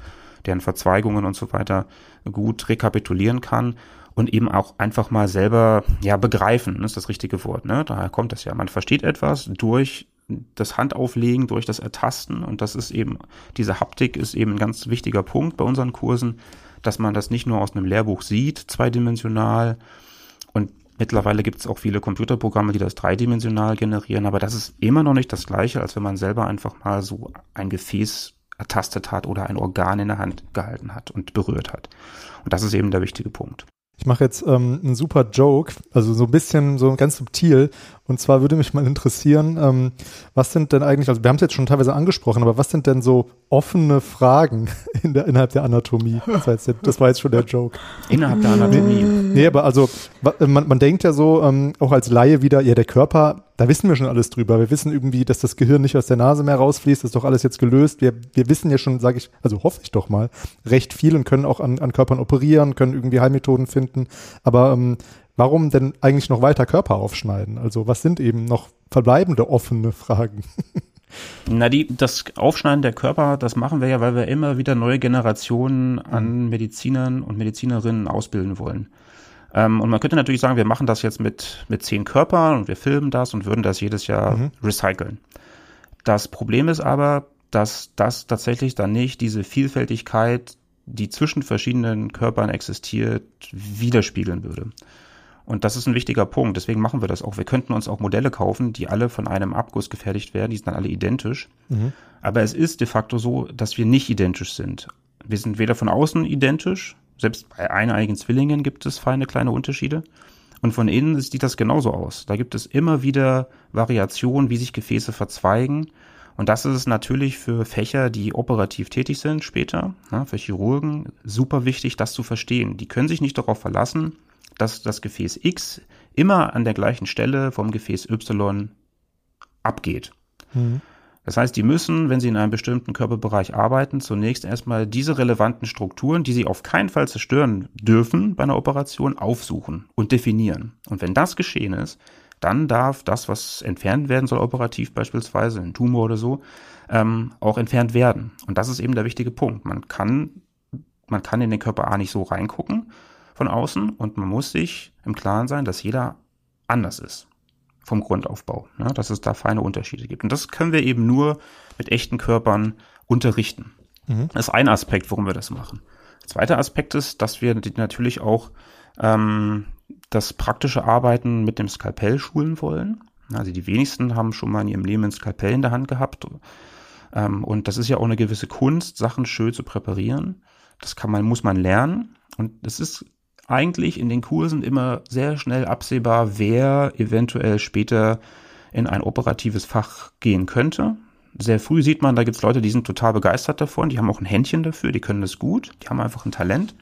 [SPEAKER 3] deren Verzweigungen und so weiter gut rekapitulieren kann und eben auch einfach mal selber ja begreifen, ist das richtige Wort. Ne? Daher kommt das ja. Man versteht etwas durch das Handauflegen, durch das Ertasten und das ist eben, diese Haptik ist eben ein ganz wichtiger Punkt bei unseren Kursen, dass man das nicht nur aus einem Lehrbuch sieht, zweidimensional und Mittlerweile gibt es auch viele Computerprogramme, die das dreidimensional generieren, aber das ist immer noch nicht das gleiche, als wenn man selber einfach mal so ein Gefäß ertastet hat oder ein Organ in der Hand gehalten hat und berührt hat. Und das ist eben der wichtige Punkt.
[SPEAKER 2] Ich mache jetzt ähm, einen super Joke, also so ein bisschen so ganz subtil. Und zwar würde mich mal interessieren, ähm, was sind denn eigentlich, also wir haben es jetzt schon teilweise angesprochen, aber was sind denn so offene Fragen in der, innerhalb der Anatomie? Das, heißt, das war jetzt schon der Joke.
[SPEAKER 3] Innerhalb der Anatomie.
[SPEAKER 2] Nee, aber also man, man denkt ja so, ähm, auch als Laie wieder, ja, der Körper, da wissen wir schon alles drüber. Wir wissen irgendwie, dass das Gehirn nicht aus der Nase mehr rausfließt, das ist doch alles jetzt gelöst. Wir, wir wissen ja schon, sage ich, also hoffe ich doch mal, recht viel und können auch an, an Körpern operieren, können irgendwie Heilmethoden finden. Aber ähm, warum denn eigentlich noch weiter Körper aufschneiden? Also was sind eben noch verbleibende offene Fragen?
[SPEAKER 3] Na, die, das Aufschneiden der Körper, das machen wir ja, weil wir immer wieder neue Generationen an Medizinern und Medizinerinnen ausbilden wollen. Ähm, und man könnte natürlich sagen, wir machen das jetzt mit, mit zehn Körpern und wir filmen das und würden das jedes Jahr mhm. recyceln. Das Problem ist aber, dass das tatsächlich dann nicht diese Vielfältigkeit, die zwischen verschiedenen Körpern existiert, widerspiegeln würde. Und das ist ein wichtiger Punkt. Deswegen machen wir das auch. Wir könnten uns auch Modelle kaufen, die alle von einem Abguss gefertigt werden. Die sind dann alle identisch. Mhm. Aber es ist de facto so, dass wir nicht identisch sind. Wir sind weder von außen identisch, selbst bei eineigen Zwillingen gibt es feine kleine Unterschiede. Und von innen sieht das genauso aus. Da gibt es immer wieder Variationen, wie sich Gefäße verzweigen. Und das ist natürlich für Fächer, die operativ tätig sind später, für Chirurgen, super wichtig, das zu verstehen. Die können sich nicht darauf verlassen, dass das Gefäß X immer an der gleichen Stelle vom Gefäß Y abgeht. Mhm. Das heißt, die müssen, wenn sie in einem bestimmten Körperbereich arbeiten, zunächst erstmal diese relevanten Strukturen, die sie auf keinen Fall zerstören dürfen bei einer Operation, aufsuchen und definieren. Und wenn das geschehen ist, dann darf das, was entfernt werden soll, operativ beispielsweise, ein Tumor oder so, ähm, auch entfernt werden. Und das ist eben der wichtige Punkt. Man kann, man kann in den Körper A nicht so reingucken von außen und man muss sich im Klaren sein, dass jeder anders ist vom Grundaufbau, ne, dass es da feine Unterschiede gibt. Und das können wir eben nur mit echten Körpern unterrichten. Mhm. Das ist ein Aspekt, warum wir das machen. Der zweite Aspekt ist, dass wir natürlich auch ähm, das praktische Arbeiten mit dem Skalpell schulen wollen. Also die wenigsten haben schon mal in ihrem Leben ein Skalpell in der Hand gehabt. Ähm, und das ist ja auch eine gewisse Kunst, Sachen schön zu präparieren. Das kann man, muss man lernen. Und es ist eigentlich in den Kursen immer sehr schnell absehbar, wer eventuell später in ein operatives Fach gehen könnte. Sehr früh sieht man, da gibt es Leute, die sind total begeistert davon, die haben auch ein Händchen dafür, die können das gut, die haben einfach ein Talent.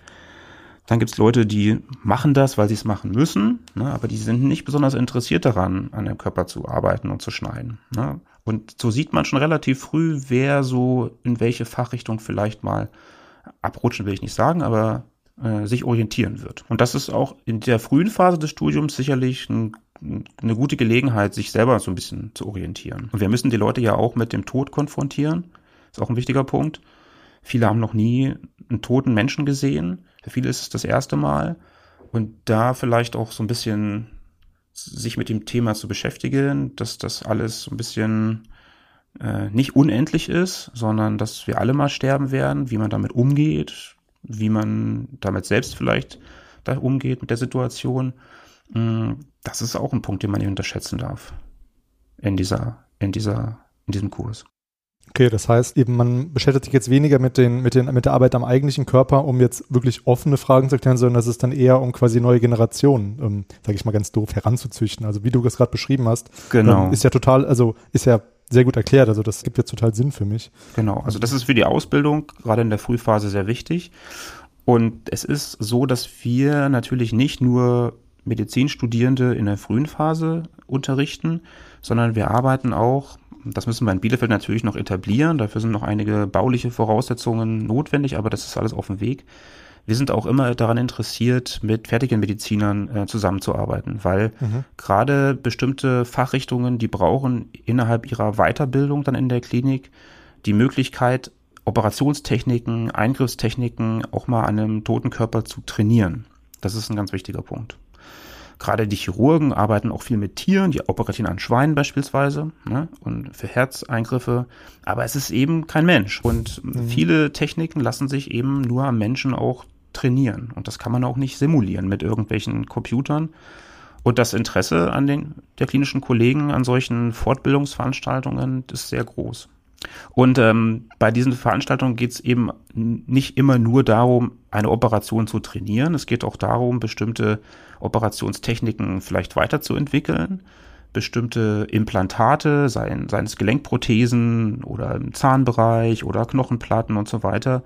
[SPEAKER 3] Dann gibt es Leute, die machen das, weil sie es machen müssen, ne, aber die sind nicht besonders interessiert daran, an dem Körper zu arbeiten und zu schneiden. Ne. Und so sieht man schon relativ früh, wer so in welche Fachrichtung vielleicht mal abrutschen will ich nicht sagen, aber äh, sich orientieren wird. Und das ist auch in der frühen Phase des Studiums sicherlich ein, eine gute Gelegenheit, sich selber so ein bisschen zu orientieren. Und wir müssen die Leute ja auch mit dem Tod konfrontieren. Ist auch ein wichtiger Punkt. Viele haben noch nie einen toten Menschen gesehen. Für viele ist es das erste Mal. Und da vielleicht auch so ein bisschen sich mit dem Thema zu beschäftigen, dass das alles so ein bisschen äh, nicht unendlich ist, sondern dass wir alle mal sterben werden, wie man damit umgeht, wie man damit selbst vielleicht da umgeht mit der Situation. Mm, das ist auch ein Punkt, den man nicht unterschätzen darf in dieser, in dieser, in diesem Kurs.
[SPEAKER 2] Okay, das heißt eben, man beschäftigt sich jetzt weniger mit, den, mit, den, mit der Arbeit am eigentlichen Körper, um jetzt wirklich offene Fragen zu erklären, sondern das ist dann eher um quasi neue Generationen, ähm, sage ich mal ganz doof, heranzuzüchten. Also wie du das gerade beschrieben hast,
[SPEAKER 3] genau.
[SPEAKER 2] Ähm, ist ja total, also ist ja sehr gut erklärt. Also das gibt jetzt total Sinn für mich.
[SPEAKER 3] Genau, also das ist für die Ausbildung gerade in der Frühphase sehr wichtig. Und es ist so, dass wir natürlich nicht nur Medizinstudierende in der frühen Phase unterrichten, sondern wir arbeiten auch, das müssen wir in Bielefeld natürlich noch etablieren, dafür sind noch einige bauliche Voraussetzungen notwendig, aber das ist alles auf dem Weg wir sind auch immer daran interessiert, mit fertigen Medizinern äh, zusammenzuarbeiten, weil mhm. gerade bestimmte Fachrichtungen, die brauchen innerhalb ihrer Weiterbildung dann in der Klinik die Möglichkeit, Operationstechniken, Eingriffstechniken auch mal an einem toten Körper zu trainieren. Das ist ein ganz wichtiger Punkt. Gerade die Chirurgen arbeiten auch viel mit Tieren, die operieren an Schweinen beispielsweise ne, und für Herzeingriffe. Aber es ist eben kein Mensch. Und mhm. viele Techniken lassen sich eben nur am Menschen auch trainieren. Und das kann man auch nicht simulieren mit irgendwelchen Computern. Und das Interesse an den der klinischen Kollegen an solchen Fortbildungsveranstaltungen ist sehr groß. Und ähm, bei diesen Veranstaltungen geht es eben nicht immer nur darum, eine Operation zu trainieren. Es geht auch darum, bestimmte Operationstechniken vielleicht weiterzuentwickeln, bestimmte Implantate, seien, seien es Gelenkprothesen oder im Zahnbereich oder Knochenplatten und so weiter,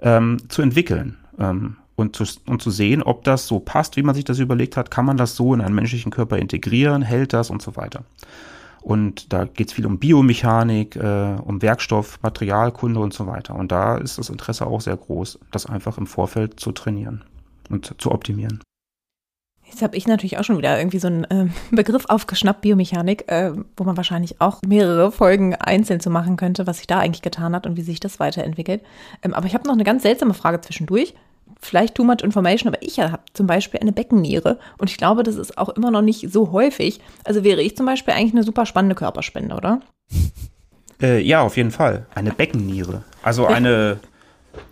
[SPEAKER 3] ähm, zu entwickeln ähm, und, zu, und zu sehen, ob das so passt, wie man sich das überlegt hat, kann man das so in einen menschlichen Körper integrieren, hält das und so weiter. Und da geht es viel um Biomechanik, äh, um Werkstoff, Materialkunde und so weiter. Und da ist das Interesse auch sehr groß, das einfach im Vorfeld zu trainieren und zu optimieren.
[SPEAKER 1] Jetzt habe ich natürlich auch schon wieder irgendwie so einen äh, Begriff aufgeschnappt, Biomechanik, äh, wo man wahrscheinlich auch mehrere Folgen einzeln zu machen könnte, was sich da eigentlich getan hat und wie sich das weiterentwickelt. Ähm, aber ich habe noch eine ganz seltsame Frage zwischendurch. Vielleicht too much information, aber ich habe zum Beispiel eine Beckenniere und ich glaube, das ist auch immer noch nicht so häufig. Also wäre ich zum Beispiel eigentlich eine super spannende Körperspende, oder?
[SPEAKER 3] Äh, ja, auf jeden Fall. Eine Beckenniere. Also eine,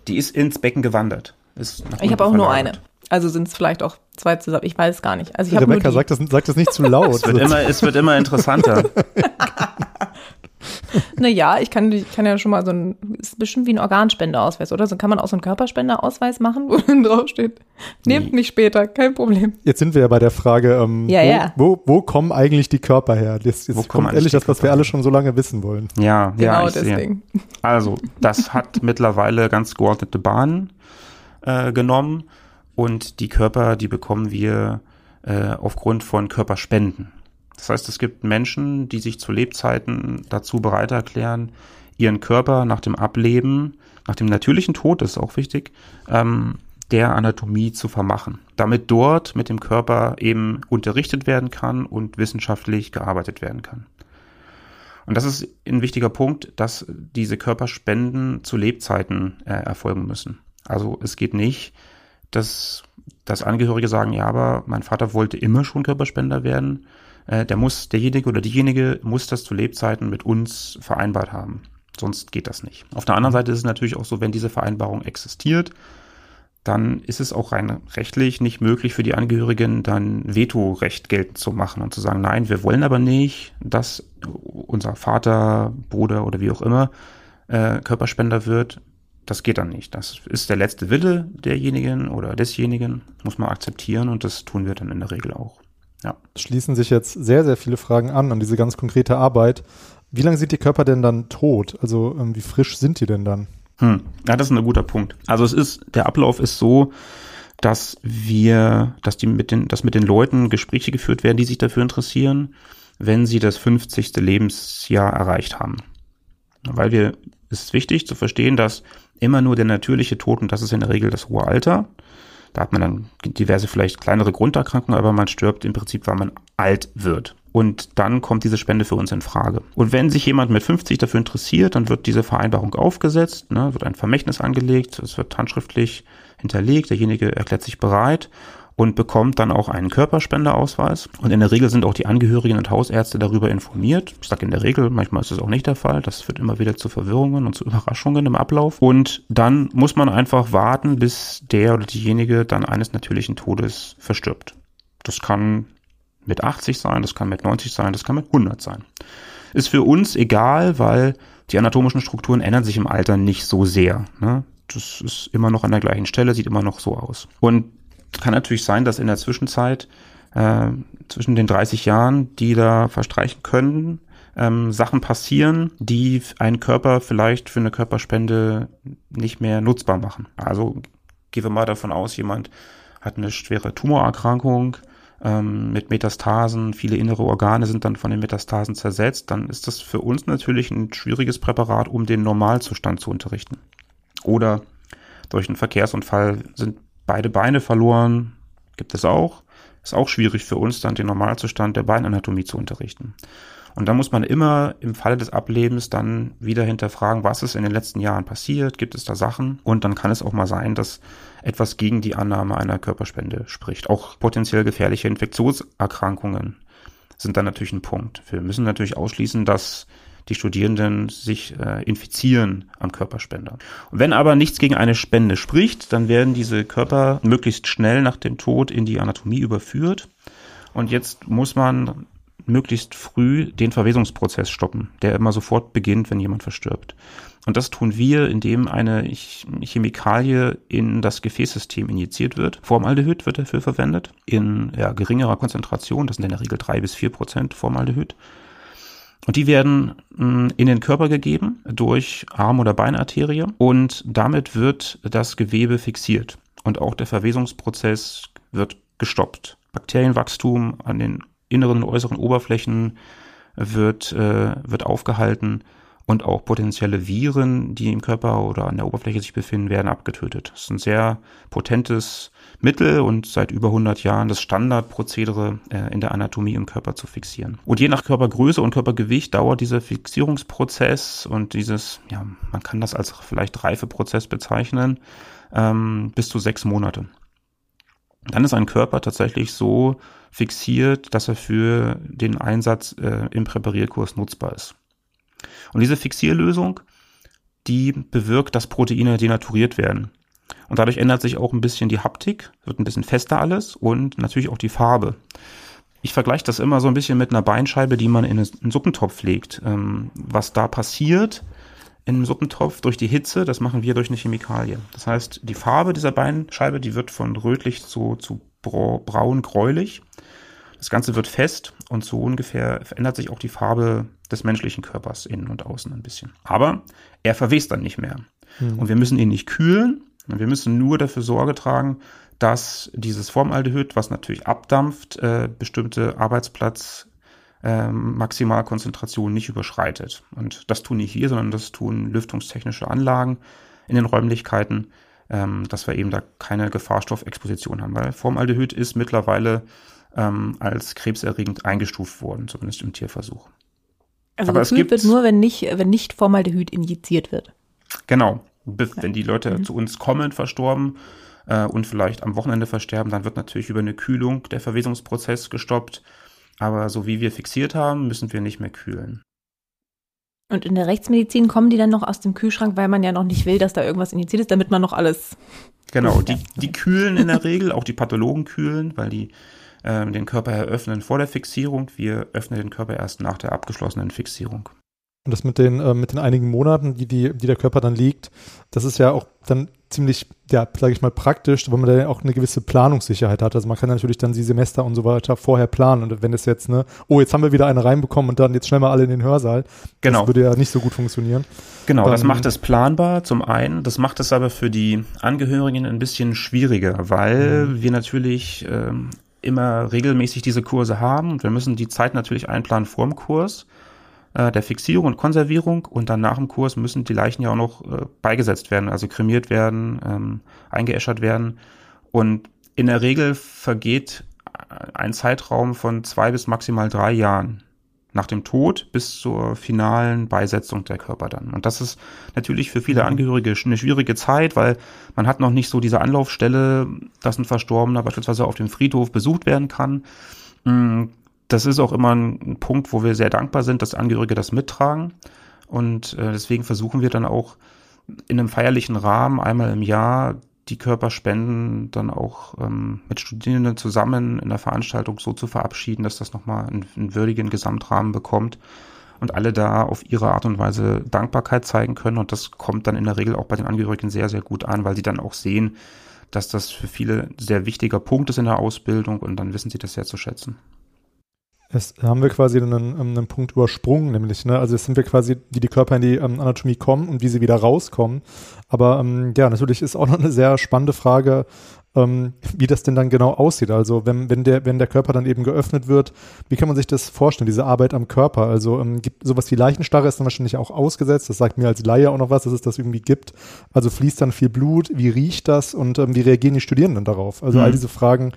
[SPEAKER 3] die ist ins Becken gewandert. Ist
[SPEAKER 1] ich habe auch nur eine. Also sind es vielleicht auch zwei zusammen. Ich weiß es gar nicht. Also ich
[SPEAKER 2] Rebecca, sag das, sag das nicht zu laut.
[SPEAKER 3] es, wird immer, es wird immer interessanter.
[SPEAKER 1] naja, ich kann, ich kann ja schon mal so ein, ist bestimmt wie ein Organspendeausweis, oder? So kann man auch so einen Körperspendeausweis machen, wo dann draufsteht, nehmt nee. mich später, kein Problem.
[SPEAKER 2] Jetzt sind wir ja bei der Frage, ähm,
[SPEAKER 1] ja,
[SPEAKER 2] wo,
[SPEAKER 1] ja.
[SPEAKER 2] Wo, wo kommen eigentlich die Körper her? Jetzt, jetzt wo kommt ehrlich das, was wir alle schon so lange wissen wollen.
[SPEAKER 3] Ja,
[SPEAKER 1] genau
[SPEAKER 3] ja,
[SPEAKER 1] deswegen.
[SPEAKER 3] Sehe. Also, das hat mittlerweile ganz geordnete Bahnen äh, genommen und die Körper, die bekommen wir äh, aufgrund von Körperspenden. Das heißt, es gibt Menschen, die sich zu Lebzeiten dazu bereit erklären, ihren Körper nach dem Ableben, nach dem natürlichen Tod, das ist auch wichtig, ähm, der Anatomie zu vermachen, damit dort mit dem Körper eben unterrichtet werden kann und wissenschaftlich gearbeitet werden kann. Und das ist ein wichtiger Punkt, dass diese Körperspenden zu Lebzeiten äh, erfolgen müssen. Also es geht nicht, dass, dass Angehörige sagen, ja, aber mein Vater wollte immer schon Körperspender werden äh, der muss, derjenige oder diejenige muss das zu Lebzeiten mit uns vereinbart haben. Sonst geht das nicht. Auf der anderen Seite ist es natürlich auch so, wenn diese Vereinbarung existiert, dann ist es auch rein rechtlich nicht möglich für die Angehörigen dann Vetorecht geltend zu machen und zu sagen, nein, wir wollen aber nicht, dass unser Vater, Bruder oder wie auch immer äh, Körperspender wird. Das geht dann nicht. Das ist der letzte Wille derjenigen oder desjenigen, muss man akzeptieren und das tun wir dann in der Regel auch.
[SPEAKER 2] Ja. Schließen sich jetzt sehr, sehr viele Fragen an, an diese ganz konkrete Arbeit. Wie lange sind die Körper denn dann tot? Also ähm, wie frisch sind die denn dann?
[SPEAKER 3] Hm. Ja, das ist ein guter Punkt. Also es ist, der Ablauf ist so, dass wir, dass die mit den, dass mit den Leuten Gespräche geführt werden, die sich dafür interessieren, wenn sie das 50. Lebensjahr erreicht haben. Weil wir, es ist wichtig zu verstehen, dass immer nur der natürliche Tod, und das ist in der Regel das hohe Alter, da hat man dann diverse vielleicht kleinere Grunderkrankungen, aber man stirbt im Prinzip, weil man alt wird. Und dann kommt diese Spende für uns in Frage. Und wenn sich jemand mit 50 dafür interessiert, dann wird diese Vereinbarung aufgesetzt, ne, wird ein Vermächtnis angelegt, es wird handschriftlich hinterlegt, derjenige erklärt sich bereit und bekommt dann auch einen Körperspendeausweis. Und in der Regel sind auch die Angehörigen und Hausärzte darüber informiert. Ich sage in der Regel, manchmal ist es auch nicht der Fall. Das führt immer wieder zu Verwirrungen und zu Überraschungen im Ablauf. Und dann muss man einfach warten, bis der oder diejenige dann eines natürlichen Todes verstirbt. Das kann mit 80 sein, das kann mit 90 sein, das kann mit 100 sein. Ist für uns egal, weil die anatomischen Strukturen ändern sich im Alter nicht so sehr. Ne? Das ist immer noch an der gleichen Stelle, sieht immer noch so aus. Und kann natürlich sein, dass in der Zwischenzeit äh, zwischen den 30 Jahren, die da verstreichen können, ähm, Sachen passieren, die einen Körper vielleicht für eine Körperspende nicht mehr nutzbar machen. Also gehen wir mal davon aus, jemand hat eine schwere Tumorerkrankung ähm, mit Metastasen, viele innere Organe sind dann von den Metastasen zersetzt, dann ist das für uns natürlich ein schwieriges Präparat, um den Normalzustand zu unterrichten. Oder durch einen Verkehrsunfall sind beide Beine verloren, gibt es auch. Ist auch schwierig für uns, dann den Normalzustand der Beinanatomie zu unterrichten. Und da muss man immer im Falle des Ablebens dann wieder hinterfragen, was ist in den letzten Jahren passiert, gibt es da Sachen? Und dann kann es auch mal sein, dass etwas gegen die Annahme einer Körperspende spricht. Auch potenziell gefährliche Infektionserkrankungen sind dann natürlich ein Punkt. Wir müssen natürlich ausschließen, dass die Studierenden sich äh, infizieren am Körperspender. Und wenn aber nichts gegen eine Spende spricht, dann werden diese Körper möglichst schnell nach dem Tod in die Anatomie überführt. Und jetzt muss man möglichst früh den Verwesungsprozess stoppen, der immer sofort beginnt, wenn jemand verstirbt. Und das tun wir, indem eine Chemikalie in das Gefäßsystem injiziert wird. Formaldehyd wird dafür verwendet, in ja, geringerer Konzentration, das sind in der Regel drei bis vier Prozent Formaldehyd. Und die werden mm, in den Körper gegeben durch Arm- oder Beinarterie und damit wird das Gewebe fixiert und auch der Verwesungsprozess wird gestoppt. Bakterienwachstum an den inneren und äußeren Oberflächen wird, äh, wird aufgehalten und auch potenzielle Viren, die im Körper oder an der Oberfläche sich befinden, werden abgetötet. Das ist ein sehr potentes Mittel und seit über 100 Jahren das Standardprozedere äh, in der Anatomie im Körper zu fixieren. Und je nach Körpergröße und Körpergewicht dauert dieser Fixierungsprozess und dieses, ja, man kann das als vielleicht Reifeprozess bezeichnen, ähm, bis zu sechs Monate. Dann ist ein Körper tatsächlich so fixiert, dass er für den Einsatz äh, im Präparierkurs nutzbar ist. Und diese Fixierlösung, die bewirkt, dass Proteine denaturiert werden. Und dadurch ändert sich auch ein bisschen die Haptik, wird ein bisschen fester alles und natürlich auch die Farbe. Ich vergleiche das immer so ein bisschen mit einer Beinscheibe, die man in einen Suppentopf legt. Ähm, was da passiert in einem Suppentopf durch die Hitze, das machen wir durch eine Chemikalie. Das heißt, die Farbe dieser Beinscheibe, die wird von rötlich zu, zu braun-gräulich. Das Ganze wird fest und so ungefähr verändert sich auch die Farbe des menschlichen Körpers innen und außen ein bisschen. Aber er verwest dann nicht mehr. Mhm. Und wir müssen ihn nicht kühlen. Wir müssen nur dafür Sorge tragen, dass dieses Formaldehyd, was natürlich abdampft, äh, bestimmte Arbeitsplatz äh, Maximalkonzentration nicht überschreitet. Und das tun nicht wir, sondern das tun lüftungstechnische Anlagen in den Räumlichkeiten, ähm, dass wir eben da keine Gefahrstoffexposition haben. Weil Formaldehyd ist mittlerweile ähm, als krebserregend eingestuft worden, zumindest im Tierversuch.
[SPEAKER 1] Also Aber gekühlt wird nur, wenn nicht, wenn nicht Formaldehyd injiziert wird.
[SPEAKER 3] Genau. Wenn die Leute mhm. zu uns kommen, verstorben äh, und vielleicht am Wochenende versterben, dann wird natürlich über eine Kühlung der Verwesungsprozess gestoppt. Aber so wie wir fixiert haben, müssen wir nicht mehr kühlen.
[SPEAKER 1] Und in der Rechtsmedizin kommen die dann noch aus dem Kühlschrank, weil man ja noch nicht will, dass da irgendwas injiziert ist, damit man noch alles.
[SPEAKER 3] Genau, die, die kühlen in der Regel, auch die Pathologen kühlen, weil die äh, den Körper eröffnen vor der Fixierung. Wir öffnen den Körper erst nach der abgeschlossenen Fixierung.
[SPEAKER 2] Und das mit den, äh, mit den einigen Monaten, die, die, die der Körper dann liegt, das ist ja auch dann ziemlich, ja, sage ich mal, praktisch, weil man da auch eine gewisse Planungssicherheit hat. Also man kann natürlich dann die Semester und so weiter vorher planen. Und wenn es jetzt, ne, oh, jetzt haben wir wieder eine reinbekommen und dann jetzt schnell mal alle in den Hörsaal, genau. das würde ja nicht so gut funktionieren.
[SPEAKER 3] Genau, ähm, das macht es planbar zum einen, das macht es aber für die Angehörigen ein bisschen schwieriger, weil mhm. wir natürlich ähm, immer regelmäßig diese Kurse haben und wir müssen die Zeit natürlich einplanen vor dem Kurs äh, der Fixierung und Konservierung und dann nach dem Kurs müssen die Leichen ja auch noch äh, beigesetzt werden, also kremiert werden, ähm, eingeäschert werden und in der Regel vergeht ein Zeitraum von zwei bis maximal drei Jahren nach dem Tod bis zur finalen Beisetzung der Körper dann. Und das ist natürlich für viele mhm. Angehörige eine schwierige Zeit, weil man hat noch nicht so diese Anlaufstelle, dass ein Verstorbener beispielsweise auf dem Friedhof besucht werden kann. Das ist auch immer ein Punkt, wo wir sehr dankbar sind, dass Angehörige das mittragen. Und äh, deswegen versuchen wir dann auch in einem feierlichen Rahmen einmal im Jahr die Körperspenden dann auch ähm, mit Studierenden zusammen in der Veranstaltung so zu verabschieden, dass das nochmal einen, einen würdigen Gesamtrahmen bekommt und alle da auf ihre Art und Weise Dankbarkeit zeigen können. Und das kommt dann in der Regel auch bei den Angehörigen sehr, sehr gut an, weil sie dann auch sehen, dass das für viele sehr wichtiger Punkt ist in der Ausbildung und dann wissen sie das sehr zu schätzen.
[SPEAKER 2] Es haben wir quasi einen, einen Punkt übersprungen, nämlich, ne? Also jetzt sind wir quasi, wie die Körper in die ähm, Anatomie kommen und wie sie wieder rauskommen. Aber ähm, ja, natürlich ist auch noch eine sehr spannende Frage, ähm, wie das denn dann genau aussieht. Also wenn, wenn der, wenn der Körper dann eben geöffnet wird, wie kann man sich das vorstellen, diese Arbeit am Körper? Also ähm, gibt sowas wie Leichenstarre ist dann wahrscheinlich auch ausgesetzt. Das sagt mir als Laie auch noch was, dass es das irgendwie gibt. Also fließt dann viel Blut, wie riecht das und ähm, wie reagieren die Studierenden darauf? Also mhm. all diese Fragen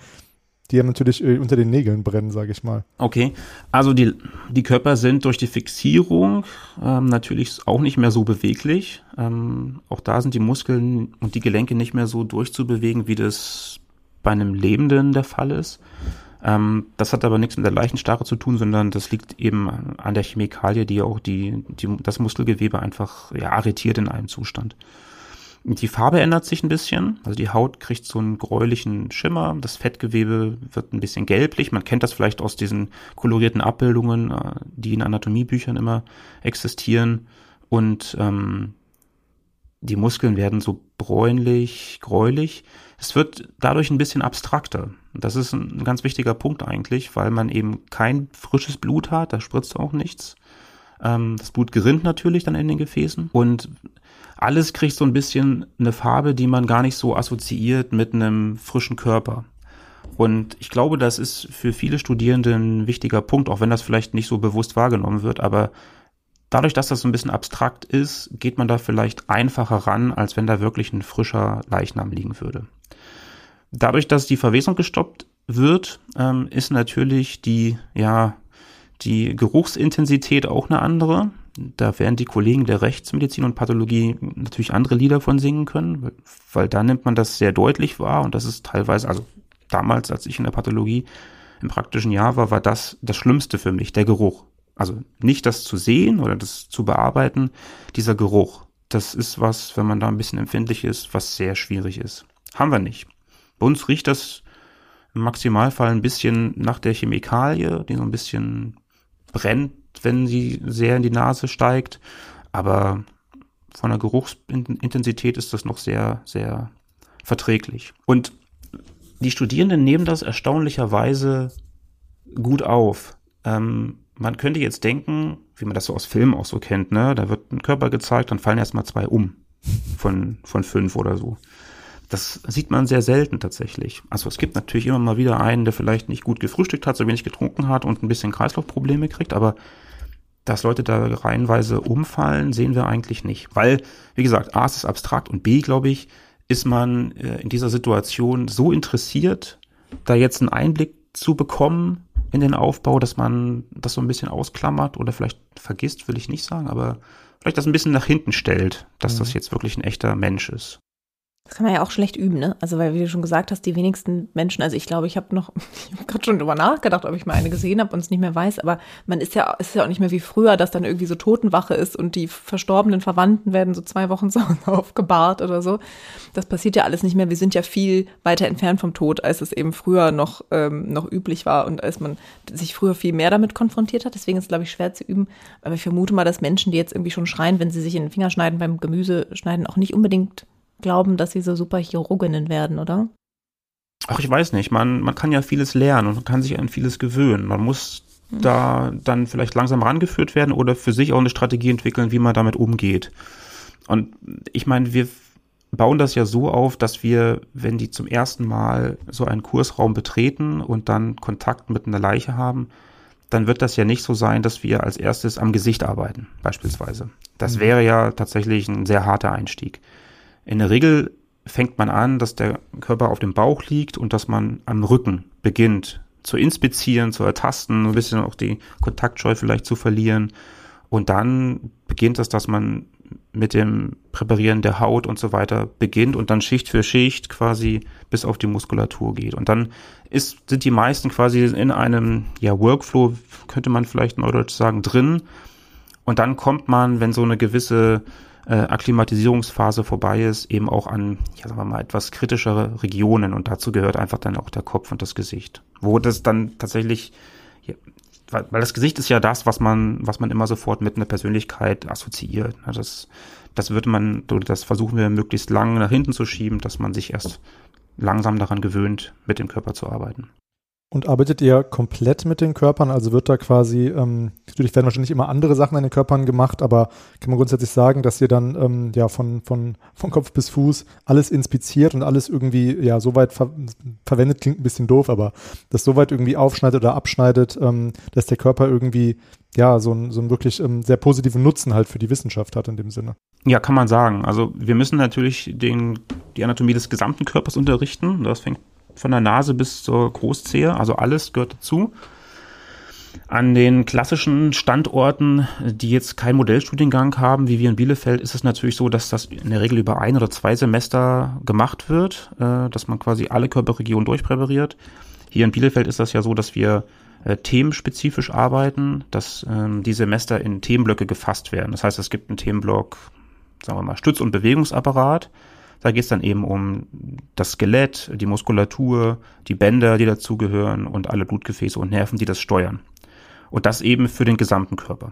[SPEAKER 2] die ja natürlich äh, unter den Nägeln brennen, sage ich mal.
[SPEAKER 3] Okay, also die, die Körper sind durch die Fixierung ähm, natürlich auch nicht mehr so beweglich. Ähm, auch da sind die Muskeln und die Gelenke nicht mehr so durchzubewegen, wie das bei einem Lebenden der Fall ist. Ähm, das hat aber nichts mit der Leichenstarre zu tun, sondern das liegt eben an der Chemikalie, die auch die, die, das Muskelgewebe einfach ja, arretiert in einem Zustand. Die Farbe ändert sich ein bisschen. Also die Haut kriegt so einen gräulichen Schimmer. Das Fettgewebe wird ein bisschen gelblich. Man kennt das vielleicht aus diesen kolorierten Abbildungen, äh, die in Anatomiebüchern immer existieren. Und ähm, die Muskeln werden so bräunlich, gräulich. Es wird dadurch ein bisschen abstrakter. Das ist ein ganz wichtiger Punkt eigentlich, weil man eben kein frisches Blut hat, da spritzt auch nichts. Ähm, das Blut gerinnt natürlich dann in den Gefäßen und alles kriegt so ein bisschen eine Farbe, die man gar nicht so assoziiert mit einem frischen Körper. Und ich glaube, das ist für viele Studierende ein wichtiger Punkt, auch wenn das vielleicht nicht so bewusst wahrgenommen wird, aber dadurch, dass das so ein bisschen abstrakt ist, geht man da vielleicht einfacher ran, als wenn da wirklich ein frischer Leichnam liegen würde. Dadurch, dass die Verwesung gestoppt wird, ähm, ist natürlich die, ja, die Geruchsintensität auch eine andere. Da werden die Kollegen der Rechtsmedizin und Pathologie natürlich andere Lieder von singen können, weil da nimmt man das sehr deutlich wahr und das ist teilweise, also damals, als ich in der Pathologie im praktischen Jahr war, war das das Schlimmste für mich, der Geruch. Also nicht das zu sehen oder das zu bearbeiten, dieser Geruch. Das ist was, wenn man da ein bisschen empfindlich ist, was sehr schwierig ist. Haben wir nicht. Bei uns riecht das im Maximalfall ein bisschen nach der Chemikalie, die so ein bisschen brennt, wenn sie sehr in die Nase steigt. Aber von der Geruchsintensität ist das noch sehr, sehr verträglich. Und die Studierenden nehmen das erstaunlicherweise gut auf. Ähm, man könnte jetzt denken, wie man das so aus Filmen auch so kennt, ne? Da wird ein Körper gezeigt, dann fallen erstmal zwei um von, von fünf oder so. Das sieht man sehr selten tatsächlich. Also es gibt natürlich immer mal wieder einen, der vielleicht nicht gut gefrühstückt hat, so wenig getrunken hat und ein bisschen Kreislaufprobleme kriegt, aber dass Leute da reihenweise umfallen, sehen wir eigentlich nicht. Weil, wie gesagt, A, es ist abstrakt und B, glaube ich, ist man äh, in dieser Situation so interessiert, da jetzt einen Einblick zu bekommen in den Aufbau, dass man das so ein bisschen ausklammert oder vielleicht vergisst, will ich nicht sagen, aber vielleicht das ein bisschen nach hinten stellt, dass mhm. das jetzt wirklich ein echter Mensch ist.
[SPEAKER 1] Das kann man ja auch schlecht üben, ne? Also, weil, wie du schon gesagt hast, die wenigsten Menschen, also ich glaube, ich habe noch, ich habe gerade schon drüber nachgedacht, ob ich mal eine gesehen habe und es nicht mehr weiß, aber man ist ja, ist ja auch nicht mehr wie früher, dass dann irgendwie so Totenwache ist und die verstorbenen Verwandten werden so zwei Wochen zu aufgebahrt oder so. Das passiert ja alles nicht mehr. Wir sind ja viel weiter entfernt vom Tod, als es eben früher noch, ähm, noch üblich war und als man sich früher viel mehr damit konfrontiert hat. Deswegen ist es, glaube ich, schwer zu üben. Aber ich vermute mal, dass Menschen, die jetzt irgendwie schon schreien, wenn sie sich in den Finger schneiden beim Gemüse schneiden, auch nicht unbedingt glauben, dass sie so super Chirurginnen werden, oder?
[SPEAKER 3] Ach, ich weiß nicht. Man, man kann ja vieles lernen und man kann sich an vieles gewöhnen. Man muss hm. da dann vielleicht langsam rangeführt werden oder für sich auch eine Strategie entwickeln, wie man damit umgeht. Und ich meine, wir bauen das ja so auf, dass wir, wenn die zum ersten Mal so einen Kursraum betreten und dann Kontakt mit einer Leiche haben, dann wird das ja nicht so sein, dass wir als erstes am Gesicht arbeiten, beispielsweise. Das mhm. wäre ja tatsächlich ein sehr harter Einstieg. In der Regel fängt man an, dass der Körper auf dem Bauch liegt und dass man am Rücken beginnt zu inspizieren, zu ertasten, ein bisschen auch die Kontaktscheu vielleicht zu verlieren. Und dann beginnt es, dass man mit dem Präparieren der Haut und so weiter beginnt und dann Schicht für Schicht quasi bis auf die Muskulatur geht. Und dann ist, sind die meisten quasi in einem ja, Workflow, könnte man vielleicht neudeutsch sagen, drin. Und dann kommt man, wenn so eine gewisse äh, Akklimatisierungsphase vorbei ist, eben auch an, ja, sagen wir mal, etwas kritischere Regionen und dazu gehört einfach dann auch der Kopf und das Gesicht. Wo das dann tatsächlich, ja, weil, weil das Gesicht ist ja das, was man, was man immer sofort mit einer Persönlichkeit assoziiert. Das, das wird man, das versuchen wir möglichst lang nach hinten zu schieben, dass man sich erst langsam daran gewöhnt, mit dem Körper zu arbeiten.
[SPEAKER 2] Und arbeitet ihr komplett mit den Körpern? Also wird da quasi, ähm, natürlich werden wahrscheinlich immer andere Sachen an den Körpern gemacht, aber kann man grundsätzlich sagen, dass ihr dann ähm, ja von, von, von Kopf bis Fuß alles inspiziert und alles irgendwie ja so weit ver verwendet, klingt ein bisschen doof, aber das so weit irgendwie aufschneidet oder abschneidet, ähm, dass der Körper irgendwie ja so ein, so ein wirklich ähm, sehr positiven Nutzen halt für die Wissenschaft hat in dem Sinne.
[SPEAKER 3] Ja, kann man sagen. Also wir müssen natürlich den, die Anatomie des gesamten Körpers unterrichten. Das fängt von der Nase bis zur Großzehe, also alles gehört dazu. An den klassischen Standorten, die jetzt keinen Modellstudiengang haben, wie wir in Bielefeld, ist es natürlich so, dass das in der Regel über ein oder zwei Semester gemacht wird, äh, dass man quasi alle Körperregionen durchpräpariert. Hier in Bielefeld ist das ja so, dass wir äh, themenspezifisch arbeiten, dass ähm, die Semester in Themenblöcke gefasst werden. Das heißt, es gibt einen Themenblock, sagen wir mal, Stütz- und Bewegungsapparat. Da geht es dann eben um das Skelett, die Muskulatur, die Bänder, die dazugehören und alle Blutgefäße und Nerven, die das steuern. Und das eben für den gesamten Körper.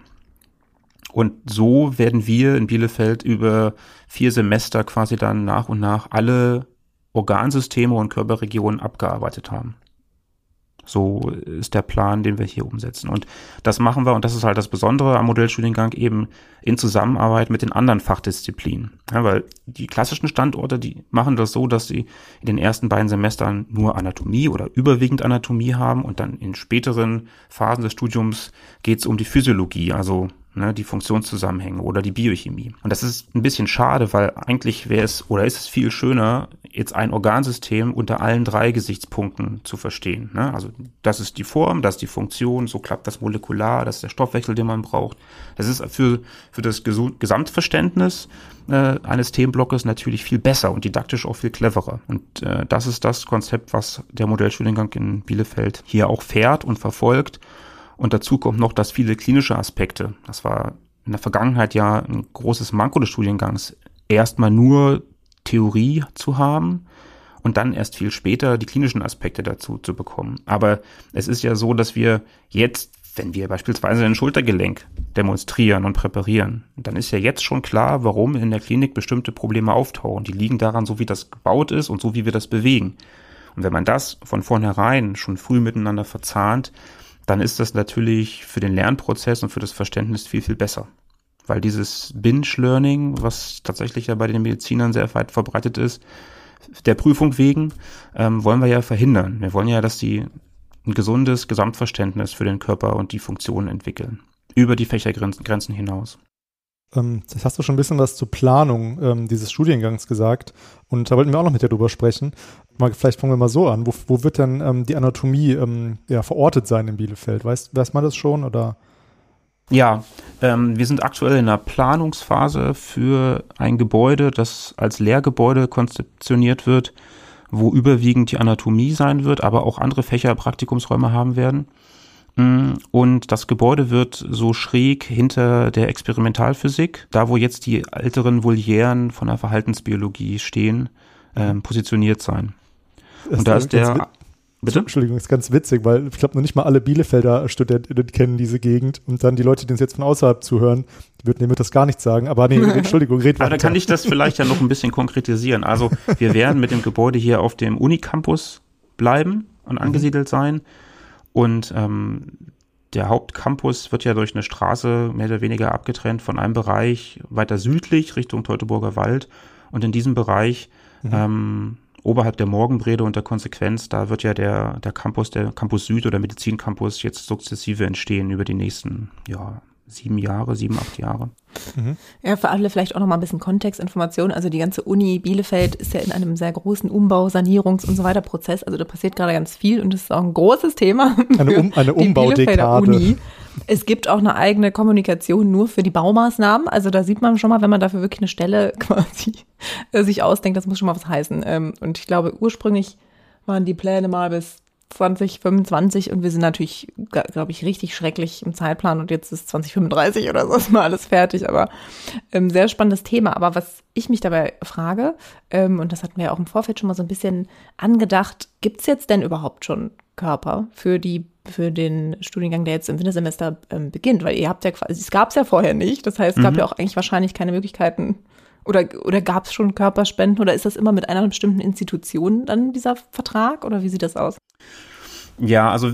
[SPEAKER 3] Und so werden wir in Bielefeld über vier Semester quasi dann nach und nach alle Organsysteme und Körperregionen abgearbeitet haben. So ist der Plan, den wir hier umsetzen. Und das machen wir, und das ist halt das Besondere am Modellstudiengang, eben in Zusammenarbeit mit den anderen Fachdisziplinen. Ja, weil die klassischen Standorte, die machen das so, dass sie in den ersten beiden Semestern nur Anatomie oder überwiegend Anatomie haben und dann in späteren Phasen des Studiums geht es um die Physiologie, also ne, die Funktionszusammenhänge oder die Biochemie. Und das ist ein bisschen schade, weil eigentlich wäre es oder ist es viel schöner, jetzt ein Organsystem unter allen drei Gesichtspunkten zu verstehen. Ne? Also das ist die Form, das ist die Funktion, so klappt das molekular, das ist der Stoffwechsel, den man braucht. Das ist für, für das Gesamtverständnis äh, eines Themenblocks natürlich viel besser und didaktisch auch viel cleverer. Und äh, das ist das Konzept, was der Modellstudiengang in Bielefeld hier auch fährt und verfolgt. Und dazu kommt noch, dass viele klinische Aspekte, das war in der Vergangenheit ja ein großes Manko des Studiengangs, erstmal nur Theorie zu haben und dann erst viel später die klinischen Aspekte dazu zu bekommen. Aber es ist ja so, dass wir jetzt, wenn wir beispielsweise ein Schultergelenk demonstrieren und präparieren, dann ist ja jetzt schon klar, warum in der Klinik bestimmte Probleme auftauchen. Die liegen daran, so wie das gebaut ist und so wie wir das bewegen. Und wenn man das von vornherein schon früh miteinander verzahnt, dann ist das natürlich für den Lernprozess und für das Verständnis viel, viel besser. Weil dieses Binge-Learning, was tatsächlich ja bei den Medizinern sehr weit verbreitet ist, der Prüfung wegen, ähm, wollen wir ja verhindern. Wir wollen ja, dass die ein gesundes Gesamtverständnis für den Körper und die Funktionen entwickeln. Über die Fächergrenzen hinaus.
[SPEAKER 2] Ähm, das hast du schon ein bisschen was zur Planung ähm, dieses Studiengangs gesagt. Und da wollten wir auch noch mit dir drüber sprechen. Mal, vielleicht fangen wir mal so an. Wo, wo wird denn ähm, die Anatomie ähm, ja, verortet sein in Bielefeld? Weißt, weiß man das schon oder?
[SPEAKER 3] Ja, ähm, wir sind aktuell in der Planungsphase für ein Gebäude, das als Lehrgebäude konzeptioniert wird, wo überwiegend die Anatomie sein wird, aber auch andere Fächer Praktikumsräume haben werden. Mm, und das Gebäude wird so schräg hinter der Experimentalphysik, da wo jetzt die älteren Volieren von der Verhaltensbiologie stehen, ähm, positioniert sein.
[SPEAKER 2] und da ist der Bitte? Entschuldigung, ist ganz witzig, weil ich glaube, noch nicht mal alle Bielefelder Studenten kennen diese Gegend und dann die Leute, die uns jetzt von außerhalb zuhören, die würden dem das gar nicht sagen. Aber nee, Entschuldigung, red weiter.
[SPEAKER 3] Aber da kann ich das vielleicht ja noch ein bisschen konkretisieren. Also wir werden mit dem Gebäude hier auf dem Unicampus bleiben und angesiedelt sein und ähm, der Hauptcampus wird ja durch eine Straße mehr oder weniger abgetrennt von einem Bereich weiter südlich Richtung Teutoburger Wald und in diesem Bereich mhm. ähm, oberhalb der Morgenbrede und der Konsequenz, da wird ja der, der Campus, der Campus Süd oder Medizincampus jetzt sukzessive entstehen über die nächsten, ja, sieben Jahre, sieben, acht Jahre.
[SPEAKER 1] Mhm. Ja, für alle vielleicht auch noch mal ein bisschen Kontextinformation. Also die ganze Uni Bielefeld ist ja in einem sehr großen Umbau, Sanierungs- und so weiter Prozess. Also da passiert gerade ganz viel und das ist auch ein großes Thema.
[SPEAKER 2] Eine, um, eine Umbaudekade. Uni.
[SPEAKER 1] Es gibt auch eine eigene Kommunikation nur für die Baumaßnahmen. Also da sieht man schon mal, wenn man dafür wirklich eine Stelle quasi äh, sich ausdenkt, das muss schon mal was heißen. Ähm, und ich glaube, ursprünglich waren die Pläne mal bis 2025 und wir sind natürlich, glaube ich, richtig schrecklich im Zeitplan und jetzt ist 2035 oder so ist mal alles fertig, aber ähm, sehr spannendes Thema. Aber was ich mich dabei frage, ähm, und das hatten wir ja auch im Vorfeld schon mal so ein bisschen angedacht, gibt es jetzt denn überhaupt schon Körper für die für den Studiengang, der jetzt im Wintersemester ähm, beginnt, weil ihr habt ja quasi, es gab es ja vorher nicht. Das heißt, es gab mhm. ja auch eigentlich wahrscheinlich keine Möglichkeiten. Oder, oder gab es schon Körperspenden oder ist das immer mit einer bestimmten Institution dann dieser Vertrag oder wie sieht das aus?
[SPEAKER 3] Ja, also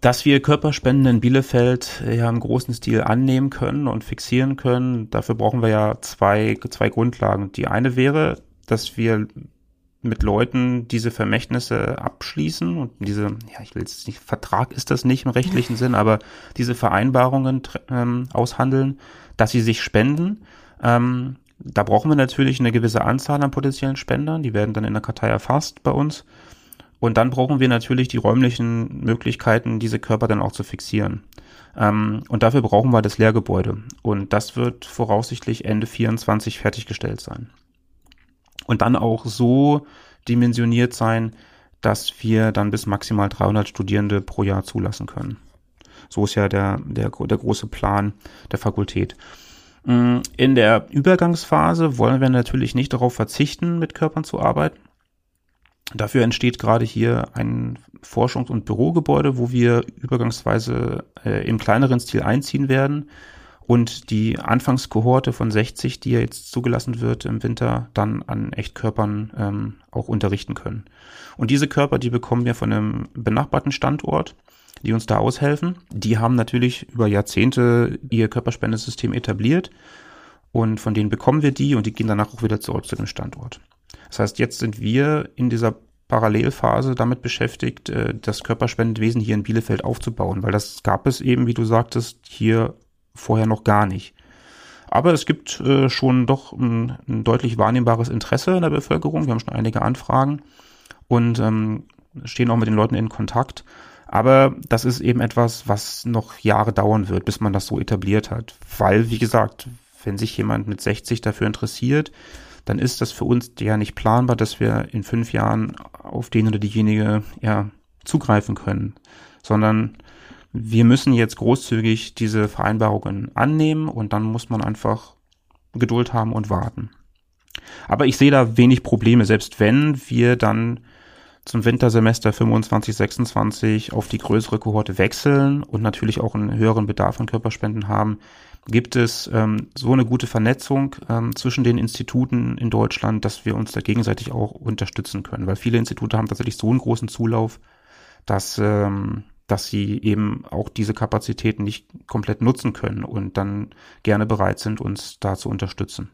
[SPEAKER 3] dass wir Körperspenden in Bielefeld ja im großen Stil annehmen können und fixieren können, dafür brauchen wir ja zwei, zwei Grundlagen. Die eine wäre, dass wir mit Leuten diese Vermächtnisse abschließen und diese, ja, ich will jetzt nicht, Vertrag ist das nicht im rechtlichen Sinn, aber diese Vereinbarungen ähm, aushandeln, dass sie sich spenden. Ähm, da brauchen wir natürlich eine gewisse Anzahl an potenziellen Spendern, die werden dann in der Kartei erfasst bei uns. Und dann brauchen wir natürlich die räumlichen Möglichkeiten, diese Körper dann auch zu fixieren. Ähm, und dafür brauchen wir das Lehrgebäude. Und das wird voraussichtlich Ende 24 fertiggestellt sein und dann auch so dimensioniert sein, dass wir dann bis maximal 300 Studierende pro Jahr zulassen können. So ist ja der, der, der große Plan der Fakultät. Mm, in der Übergangsphase wollen wir natürlich nicht darauf verzichten, mit Körpern zu arbeiten. Dafür entsteht gerade hier ein Forschungs- und Bürogebäude, wo wir übergangsweise äh, im kleineren Stil einziehen werden und die Anfangskohorte von 60, die ja jetzt zugelassen wird im Winter, dann an Echtkörpern ähm, auch unterrichten können. Und diese Körper, die bekommen wir von einem benachbarten Standort, die uns da aushelfen. Die haben natürlich über Jahrzehnte ihr Körperspendesystem etabliert und von denen bekommen wir die und die gehen danach auch wieder zurück zu dem Standort. Das heißt, jetzt sind wir in dieser Parallelphase damit beschäftigt, äh, das Körperspendewesen hier in Bielefeld aufzubauen, weil das gab es eben, wie du sagtest, hier vorher noch gar nicht. Aber es gibt äh, schon doch ein, ein, deutlich wahrnehmbares Interesse in der Bevölkerung. Wir haben schon einige Anfragen und ähm, stehen auch mit den Leuten in Kontakt. Aber das ist eben etwas, was noch Jahre dauern wird, bis man das so etabliert hat. Weil, wie gesagt, wenn sich jemand mit 60 dafür interessiert, dann ist das für uns ja nicht planbar, dass wir in fünf Jahren auf den oder diejenige ja zugreifen können, sondern wir müssen jetzt großzügig diese Vereinbarungen annehmen und dann muss man einfach Geduld haben und warten. Aber ich sehe da wenig Probleme, selbst wenn wir dann zum Wintersemester 25, 26 auf die größere Kohorte wechseln und natürlich auch einen höheren Bedarf an Körperspenden haben, gibt es ähm, so eine gute Vernetzung ähm, zwischen den Instituten in Deutschland, dass wir uns da gegenseitig auch unterstützen können. Weil viele Institute haben tatsächlich so einen großen Zulauf, dass, ähm, dass sie eben auch diese Kapazitäten nicht komplett nutzen können und dann gerne bereit sind, uns da zu unterstützen.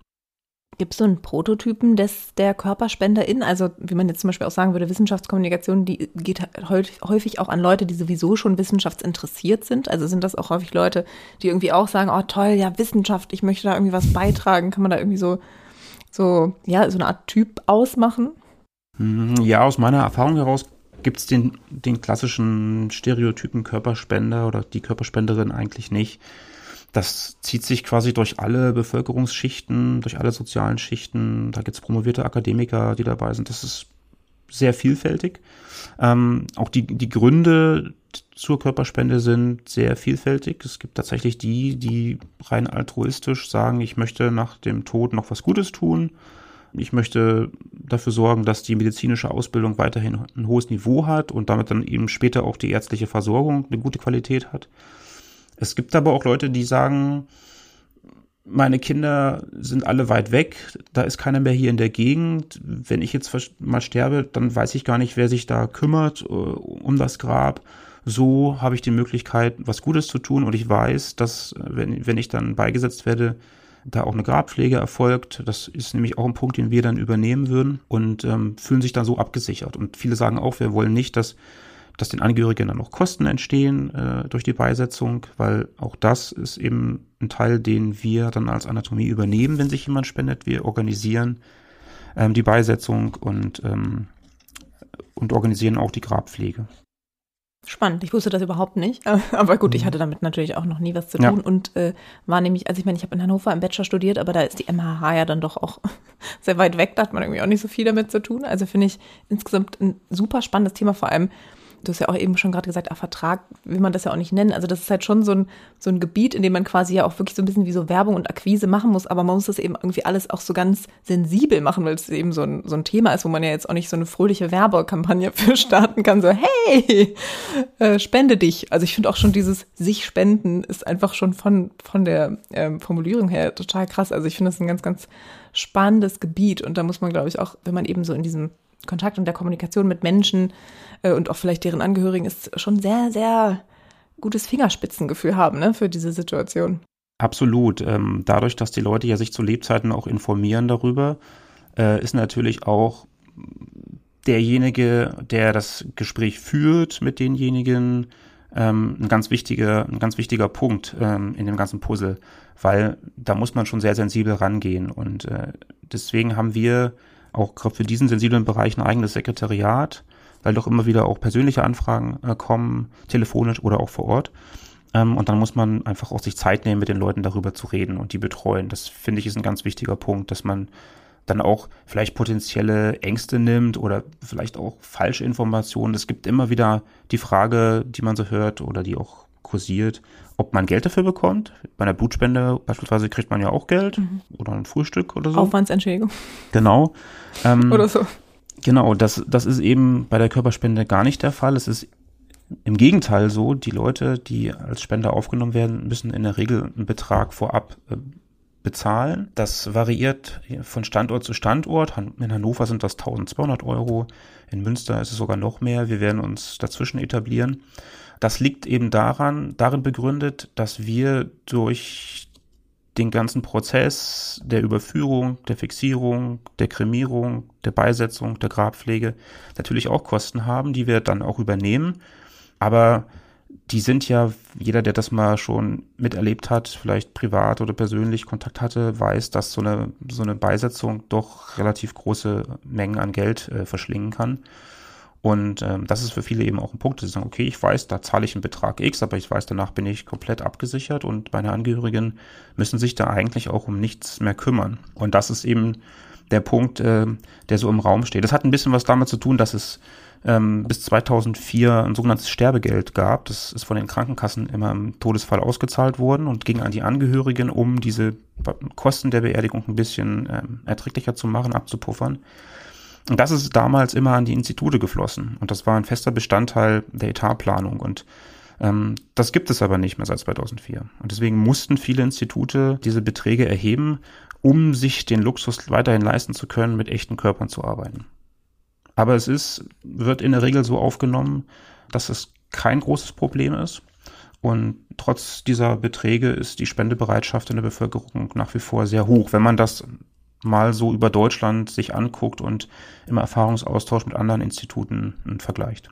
[SPEAKER 1] Gibt es so einen Prototypen des der KörperspenderInnen? Also, wie man jetzt zum Beispiel auch sagen würde, Wissenschaftskommunikation, die geht häufig auch an Leute, die sowieso schon wissenschaftsinteressiert sind. Also sind das auch häufig Leute, die irgendwie auch sagen, oh toll, ja, Wissenschaft, ich möchte da irgendwie was beitragen. Kann man da irgendwie so, so, ja, so eine Art Typ ausmachen?
[SPEAKER 3] Hm, ja, aus meiner Erfahrung heraus gibt es den, den klassischen Stereotypen Körperspender oder die Körperspenderin eigentlich nicht. Das zieht sich quasi durch alle Bevölkerungsschichten, durch alle sozialen Schichten. Da gibt es promovierte Akademiker, die dabei sind. Das ist sehr vielfältig. Ähm, auch die, die Gründe zur Körperspende sind sehr vielfältig. Es gibt tatsächlich die, die rein altruistisch sagen, ich möchte nach dem Tod noch was Gutes tun. Ich möchte dafür sorgen, dass die medizinische Ausbildung weiterhin ein hohes Niveau hat und damit dann eben später auch die ärztliche Versorgung eine gute Qualität hat. Es gibt aber auch Leute, die sagen, meine Kinder sind alle weit weg, da ist keiner mehr hier in der Gegend. Wenn ich jetzt mal sterbe, dann weiß ich gar nicht, wer sich da kümmert uh, um das Grab. So habe ich die Möglichkeit, was Gutes zu tun und ich weiß, dass, wenn, wenn ich dann beigesetzt werde, da auch eine Grabpflege erfolgt. Das ist nämlich auch ein Punkt, den wir dann übernehmen würden und ähm, fühlen sich dann so abgesichert. Und viele sagen auch, wir wollen nicht, dass dass den Angehörigen dann noch Kosten entstehen äh, durch die Beisetzung, weil auch das ist eben ein Teil, den wir dann als Anatomie übernehmen, wenn sich jemand spendet. Wir organisieren ähm, die Beisetzung und, ähm, und organisieren auch die Grabpflege.
[SPEAKER 1] Spannend, ich wusste das überhaupt nicht. Aber gut, ich mhm. hatte damit natürlich auch noch nie was zu tun ja. und äh, war nämlich, also ich meine, ich habe in Hannover im Bachelor studiert, aber da ist die MHH ja dann doch auch sehr weit weg, da hat man irgendwie auch nicht so viel damit zu tun. Also finde ich insgesamt ein super spannendes Thema, vor allem du hast ja auch eben schon gerade gesagt, ah, Vertrag will man das ja auch nicht nennen. Also das ist halt schon so ein, so ein Gebiet, in dem man quasi ja auch wirklich so ein bisschen wie so Werbung und Akquise machen muss, aber man muss das eben irgendwie alles auch so ganz sensibel machen, weil es eben so ein, so ein Thema ist, wo man ja jetzt auch nicht so eine fröhliche Werbekampagne für starten kann, so hey, äh, spende dich. Also ich finde auch schon dieses sich spenden ist einfach schon von, von der ähm, Formulierung her total krass. Also ich finde das ein ganz, ganz spannendes Gebiet und da muss man, glaube ich, auch, wenn man eben so in diesem Kontakt und der Kommunikation mit Menschen äh, und auch vielleicht deren Angehörigen ist schon sehr, sehr gutes Fingerspitzengefühl haben ne, für diese Situation.
[SPEAKER 3] Absolut. Ähm, dadurch, dass die Leute ja sich zu Lebzeiten auch informieren darüber, äh, ist natürlich auch derjenige, der das Gespräch führt mit denjenigen, ähm, ein ganz wichtiger, ein ganz wichtiger Punkt ähm, in dem ganzen Puzzle, weil da muss man schon sehr sensibel rangehen und äh, deswegen haben wir auch gerade für diesen sensiblen Bereich ein eigenes Sekretariat, weil doch immer wieder auch persönliche Anfragen äh, kommen, telefonisch oder auch vor Ort. Ähm, und dann muss man einfach auch sich Zeit nehmen, mit den Leuten darüber zu reden und die betreuen. Das finde ich ist ein ganz wichtiger Punkt, dass man dann auch vielleicht potenzielle Ängste nimmt oder vielleicht auch falsche Informationen. Es gibt immer wieder die Frage, die man so hört oder die auch kursiert, ob man Geld dafür bekommt. Bei einer Blutspende beispielsweise kriegt man ja auch Geld mhm. oder ein Frühstück oder so.
[SPEAKER 1] Aufwandsentschädigung.
[SPEAKER 3] Genau.
[SPEAKER 1] Ähm, oder so.
[SPEAKER 3] Genau, das, das ist eben bei der Körperspende gar nicht der Fall. Es ist im Gegenteil so, die Leute, die als Spender aufgenommen werden, müssen in der Regel einen Betrag vorab äh, bezahlen. Das variiert von Standort zu Standort. In Hannover sind das 1200 Euro, in Münster ist es sogar noch mehr. Wir werden uns dazwischen etablieren. Das liegt eben daran, darin begründet, dass wir durch den ganzen Prozess der Überführung, der Fixierung, der Kremierung, der Beisetzung, der Grabpflege natürlich auch Kosten haben, die wir dann auch übernehmen. Aber die sind ja, jeder, der das mal schon miterlebt hat, vielleicht privat oder persönlich Kontakt hatte, weiß, dass so eine, so eine Beisetzung doch relativ große Mengen an Geld äh, verschlingen kann. Und ähm, das ist für viele eben auch ein Punkt, dass sie sagen, okay, ich weiß, da zahle ich einen Betrag X, aber ich weiß, danach bin ich komplett abgesichert und meine Angehörigen müssen sich da eigentlich auch um nichts mehr kümmern. Und das ist eben der Punkt, äh, der so im Raum steht. Das hat ein bisschen was damit zu tun, dass es ähm, bis 2004 ein sogenanntes Sterbegeld gab. Das ist von den Krankenkassen immer im Todesfall ausgezahlt worden und ging an die Angehörigen, um diese Kosten der Beerdigung ein bisschen ähm, erträglicher zu machen, abzupuffern. Und das ist damals immer an die Institute geflossen. Und das war ein fester Bestandteil der Etatplanung. Und ähm, das gibt es aber nicht mehr seit 2004. Und deswegen mussten viele Institute diese Beträge erheben, um sich den Luxus weiterhin leisten zu können, mit echten Körpern zu arbeiten. Aber es ist, wird in der Regel so aufgenommen, dass es kein großes Problem ist. Und trotz dieser Beträge ist die Spendebereitschaft in der Bevölkerung nach wie vor sehr hoch. Wenn man das mal so über Deutschland sich anguckt und im Erfahrungsaustausch mit anderen Instituten vergleicht.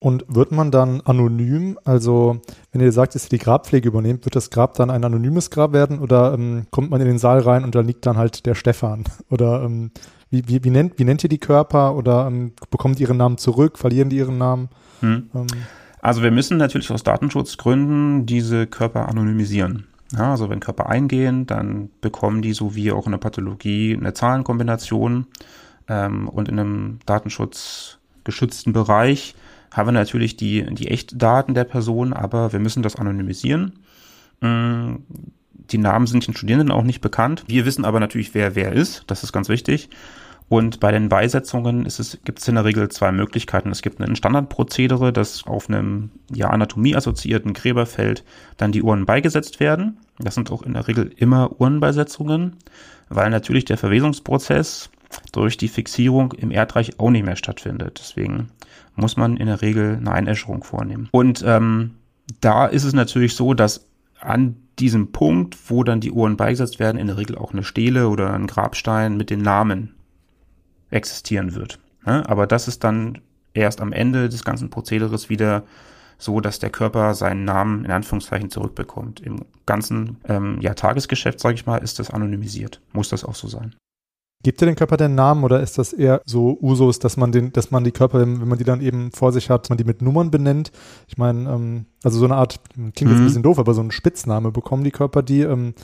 [SPEAKER 2] Und wird man dann anonym, also wenn ihr sagt, dass ihr die Grabpflege übernehmt, wird das Grab dann ein anonymes Grab werden oder ähm, kommt man in den Saal rein und da liegt dann halt der Stefan? Oder ähm, wie, wie, wie, nennt, wie nennt ihr die Körper oder ähm, bekommen die ihren Namen zurück, verlieren die ihren Namen? Hm.
[SPEAKER 3] Ähm. Also wir müssen natürlich aus Datenschutzgründen diese Körper anonymisieren. Ja, also wenn Körper eingehen, dann bekommen die so wie auch in der Pathologie eine Zahlenkombination ähm, und in einem datenschutzgeschützten Bereich haben wir natürlich die, die Echtdaten der Person, aber wir müssen das anonymisieren. Mm, die Namen sind den Studierenden auch nicht bekannt. Wir wissen aber natürlich, wer wer ist. Das ist ganz wichtig. Und bei den Beisetzungen gibt es in der Regel zwei Möglichkeiten. Es gibt ein Standardprozedere, dass auf einem ja, anatomieassoziierten Gräberfeld dann die Uhren beigesetzt werden. Das sind auch in der Regel immer Uhrenbeisetzungen, weil natürlich der Verwesungsprozess durch die Fixierung im Erdreich auch nicht mehr stattfindet. Deswegen muss man in der Regel eine Einäscherung vornehmen. Und ähm, da ist es natürlich so, dass an diesem Punkt, wo dann die Uhren beigesetzt werden, in der Regel auch eine Stele oder ein Grabstein mit den Namen existieren wird. Aber das ist dann erst am Ende des ganzen Prozederes wieder so, dass der Körper seinen Namen in Anführungszeichen zurückbekommt. Im ganzen ähm, ja, Tagesgeschäft, sage ich mal, ist das anonymisiert. Muss das auch so sein.
[SPEAKER 2] Gibt ihr den Körper den Namen oder ist das eher so Usus, dass man den, dass man die Körper, wenn man die dann eben vor sich hat, man die mit Nummern benennt? Ich meine, ähm, also so eine Art, klingt jetzt ein mhm. bisschen doof, aber so ein Spitzname bekommen die Körper die. Ähm,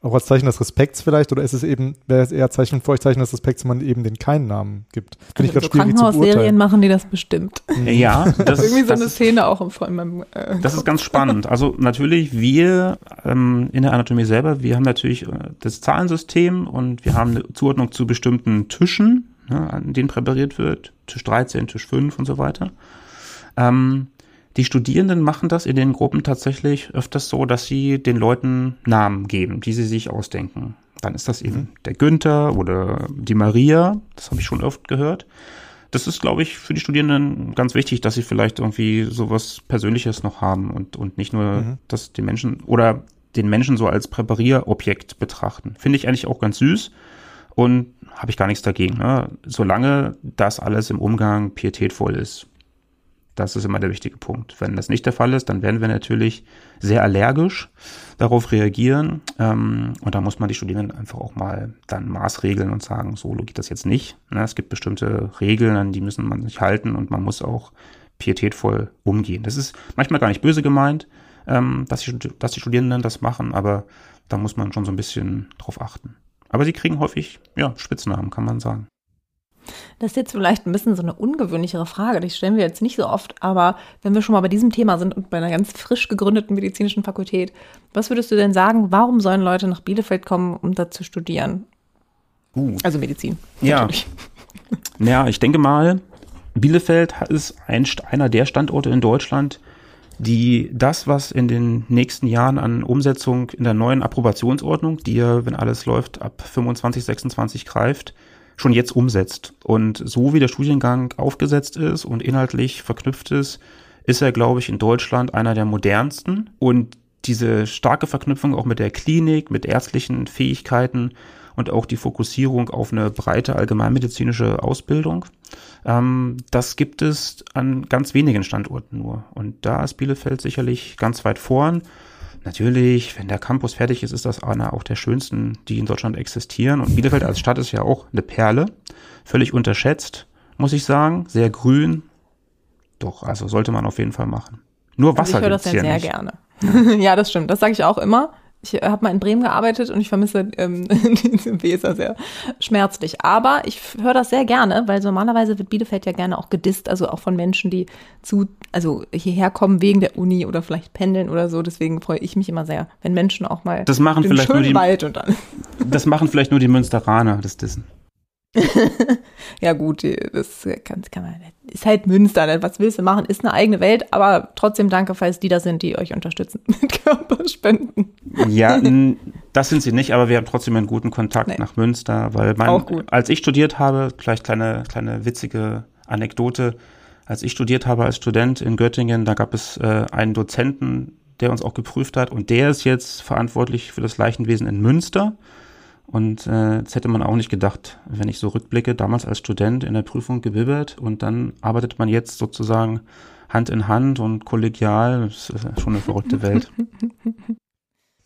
[SPEAKER 2] auch als Zeichen des Respekts vielleicht oder ist es eben, wäre es eher Zeichen für euch Zeichen des Respekts, wenn man eben den keinen Namen gibt?
[SPEAKER 1] Finde also ich so Krankenhausserien machen die das bestimmt.
[SPEAKER 3] Ja,
[SPEAKER 1] das irgendwie so das eine Szene auch im meinem,
[SPEAKER 3] äh, Das ist ganz spannend. Also natürlich wir ähm, in der Anatomie selber, wir haben natürlich äh, das Zahlensystem und wir haben eine Zuordnung zu bestimmten Tischen, ne, an denen präpariert wird, Tisch 13, Tisch 5 und so weiter. Ähm, die Studierenden machen das in den Gruppen tatsächlich öfters so, dass sie den Leuten Namen geben, die sie sich ausdenken. Dann ist das eben mhm. der Günther oder die Maria. Das habe ich schon oft gehört. Das ist, glaube ich, für die Studierenden ganz wichtig, dass sie vielleicht irgendwie sowas Persönliches noch haben und, und nicht nur, mhm. dass die Menschen oder den Menschen so als Präparierobjekt betrachten. Finde ich eigentlich auch ganz süß und habe ich gar nichts dagegen. Ne? Solange das alles im Umgang pietätvoll ist. Das ist immer der wichtige Punkt. Wenn das nicht der Fall ist, dann werden wir natürlich sehr allergisch darauf reagieren. Ähm, und da muss man die Studierenden einfach auch mal dann maßregeln und sagen, so geht das jetzt nicht. Ne? Es gibt bestimmte Regeln, an die müssen man sich halten und man muss auch pietätvoll umgehen. Das ist manchmal gar nicht böse gemeint, ähm, dass, die, dass die Studierenden das machen, aber da muss man schon so ein bisschen drauf achten. Aber sie kriegen häufig, ja, Spitznamen, kann man sagen.
[SPEAKER 1] Das ist jetzt vielleicht ein bisschen so eine ungewöhnlichere Frage, die stellen wir jetzt nicht so oft, aber wenn wir schon mal bei diesem Thema sind und bei einer ganz frisch gegründeten medizinischen Fakultät, was würdest du denn sagen, warum sollen Leute nach Bielefeld kommen, um da zu studieren? Uh. Also Medizin.
[SPEAKER 3] Ja. Ja, ich denke mal, Bielefeld ist ein, einer der Standorte in Deutschland, die das, was in den nächsten Jahren an Umsetzung in der neuen Approbationsordnung, die ja, wenn alles läuft, ab 25, 26 greift, schon jetzt umsetzt. Und so wie der Studiengang aufgesetzt ist und inhaltlich verknüpft ist, ist er, glaube ich, in Deutschland einer der modernsten. Und diese starke Verknüpfung auch mit der Klinik, mit ärztlichen Fähigkeiten und auch die Fokussierung auf eine breite allgemeinmedizinische Ausbildung. Ähm, das gibt es an ganz wenigen Standorten nur. Und da ist Bielefeld sicherlich ganz weit vorn. Natürlich, wenn der Campus fertig ist, ist das einer auch der schönsten, die in Deutschland existieren. Und Bielefeld als Stadt ist ja auch eine Perle. Völlig unterschätzt, muss ich sagen. Sehr grün. Doch, also sollte man auf jeden Fall machen. Nur Wasser
[SPEAKER 1] also ich höre das ja sehr nicht. gerne. ja, das stimmt. Das sage ich auch immer. Ich habe mal in Bremen gearbeitet und ich vermisse ähm, diese Weser sehr schmerzlich. Aber ich höre das sehr gerne, weil normalerweise wird Bielefeld ja gerne auch gedisst, also auch von Menschen, die zu, also hierher kommen wegen der Uni oder vielleicht pendeln oder so. Deswegen freue ich mich immer sehr, wenn Menschen auch mal
[SPEAKER 3] das machen vielleicht nur die,
[SPEAKER 1] Wald und dann.
[SPEAKER 3] Das machen vielleicht nur die Münsteraner, das Dissen.
[SPEAKER 1] ja gut, das kann, kann man, ist halt Münster, ne? was willst du machen, ist eine eigene Welt, aber trotzdem danke, falls die da sind, die euch unterstützen mit Körperspenden.
[SPEAKER 3] Ja, das sind sie nicht, aber wir haben trotzdem einen guten Kontakt nee. nach Münster, weil mein, als ich studiert habe, vielleicht kleine, kleine witzige Anekdote, als ich studiert habe als Student in Göttingen, da gab es äh, einen Dozenten, der uns auch geprüft hat und der ist jetzt verantwortlich für das Leichenwesen in Münster. Und äh, das hätte man auch nicht gedacht, wenn ich so rückblicke, damals als Student in der Prüfung gewibbert und dann arbeitet man jetzt sozusagen Hand in Hand und kollegial. Das ist schon eine verrückte Welt.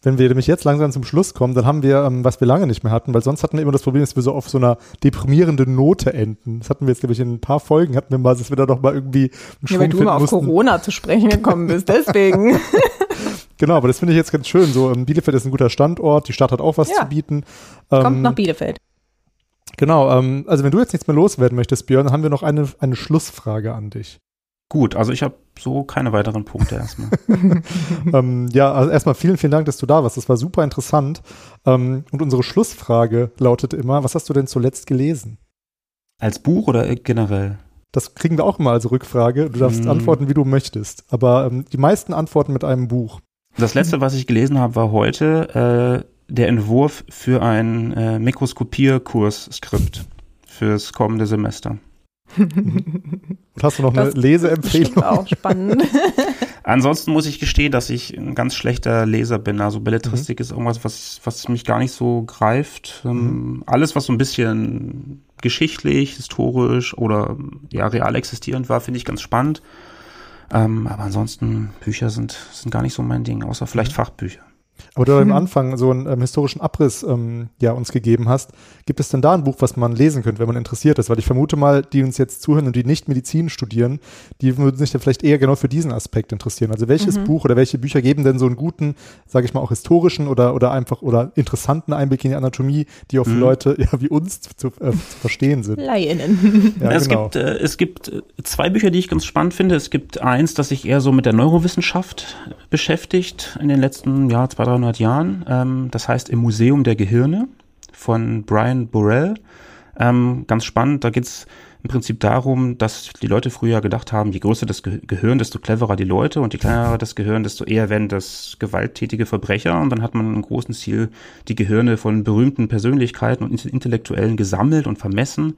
[SPEAKER 2] Wenn wir nämlich jetzt langsam zum Schluss kommen, dann haben wir, ähm, was wir lange nicht mehr hatten, weil sonst hatten wir immer das Problem, dass wir so auf so einer deprimierenden Note enden. Das hatten wir jetzt, glaube ich, in ein paar Folgen hatten wir mal, dass wir da doch mal irgendwie
[SPEAKER 1] einen Ja, weil du mal auf Corona zu sprechen gekommen bist, deswegen.
[SPEAKER 2] Genau, aber das finde ich jetzt ganz schön. So, ähm, Bielefeld ist ein guter Standort, die Stadt hat auch was ja. zu bieten.
[SPEAKER 1] Ähm, Kommt nach Bielefeld.
[SPEAKER 2] Genau, ähm, also wenn du jetzt nichts mehr loswerden möchtest, Björn, dann haben wir noch eine, eine Schlussfrage an dich.
[SPEAKER 3] Gut, also ich habe so keine weiteren Punkte erstmal.
[SPEAKER 2] ähm, ja, also erstmal vielen, vielen Dank, dass du da warst. Das war super interessant. Ähm, und unsere Schlussfrage lautet immer, was hast du denn zuletzt gelesen?
[SPEAKER 3] Als Buch oder generell?
[SPEAKER 2] Das kriegen wir auch immer als Rückfrage. Du darfst hm. antworten, wie du möchtest. Aber ähm, die meisten antworten mit einem Buch.
[SPEAKER 3] Das letzte, was ich gelesen habe, war heute äh, der Entwurf für ein äh, Mikroskopierkursskript fürs kommende Semester.
[SPEAKER 2] Und hast du noch das eine Leseempfehlung?
[SPEAKER 1] Auch spannend.
[SPEAKER 3] Ansonsten muss ich gestehen, dass ich ein ganz schlechter Leser bin. Also Belletristik mhm. ist irgendwas, was, was mich gar nicht so greift. Ähm, mhm. Alles, was so ein bisschen geschichtlich, historisch oder ja real existierend war, finde ich ganz spannend. Ähm, aber ansonsten, Bücher sind, sind gar nicht so mein Ding, außer vielleicht mhm. Fachbücher.
[SPEAKER 2] Aber du am Anfang so einen ähm, historischen Abriss ähm, ja, uns gegeben hast. Gibt es denn da ein Buch, was man lesen könnte, wenn man interessiert ist? Weil ich vermute mal, die uns jetzt zuhören und die nicht Medizin studieren, die würden sich dann vielleicht eher genau für diesen Aspekt interessieren. Also welches mhm. Buch oder welche Bücher geben denn so einen guten, sage ich mal, auch historischen oder, oder einfach oder interessanten Einblick in die Anatomie, die auch für mhm. Leute ja, wie uns zu, äh, zu verstehen sind?
[SPEAKER 1] Laien.
[SPEAKER 3] Ja, es, genau. gibt, äh, es gibt äh, zwei Bücher, die ich ganz spannend finde. Es gibt eins, das sich eher so mit der Neurowissenschaft beschäftigt in den letzten ja, zwei, drei 200 Jahren. Ähm, das heißt im Museum der Gehirne von Brian Burrell. Ähm, ganz spannend, da geht es im Prinzip darum, dass die Leute früher gedacht haben, je größer das Ge Gehirn, desto cleverer die Leute und je kleiner das Gehirn, desto eher werden das gewalttätige Verbrecher. Und dann hat man im großen Ziel die Gehirne von berühmten Persönlichkeiten und Intellektuellen gesammelt und vermessen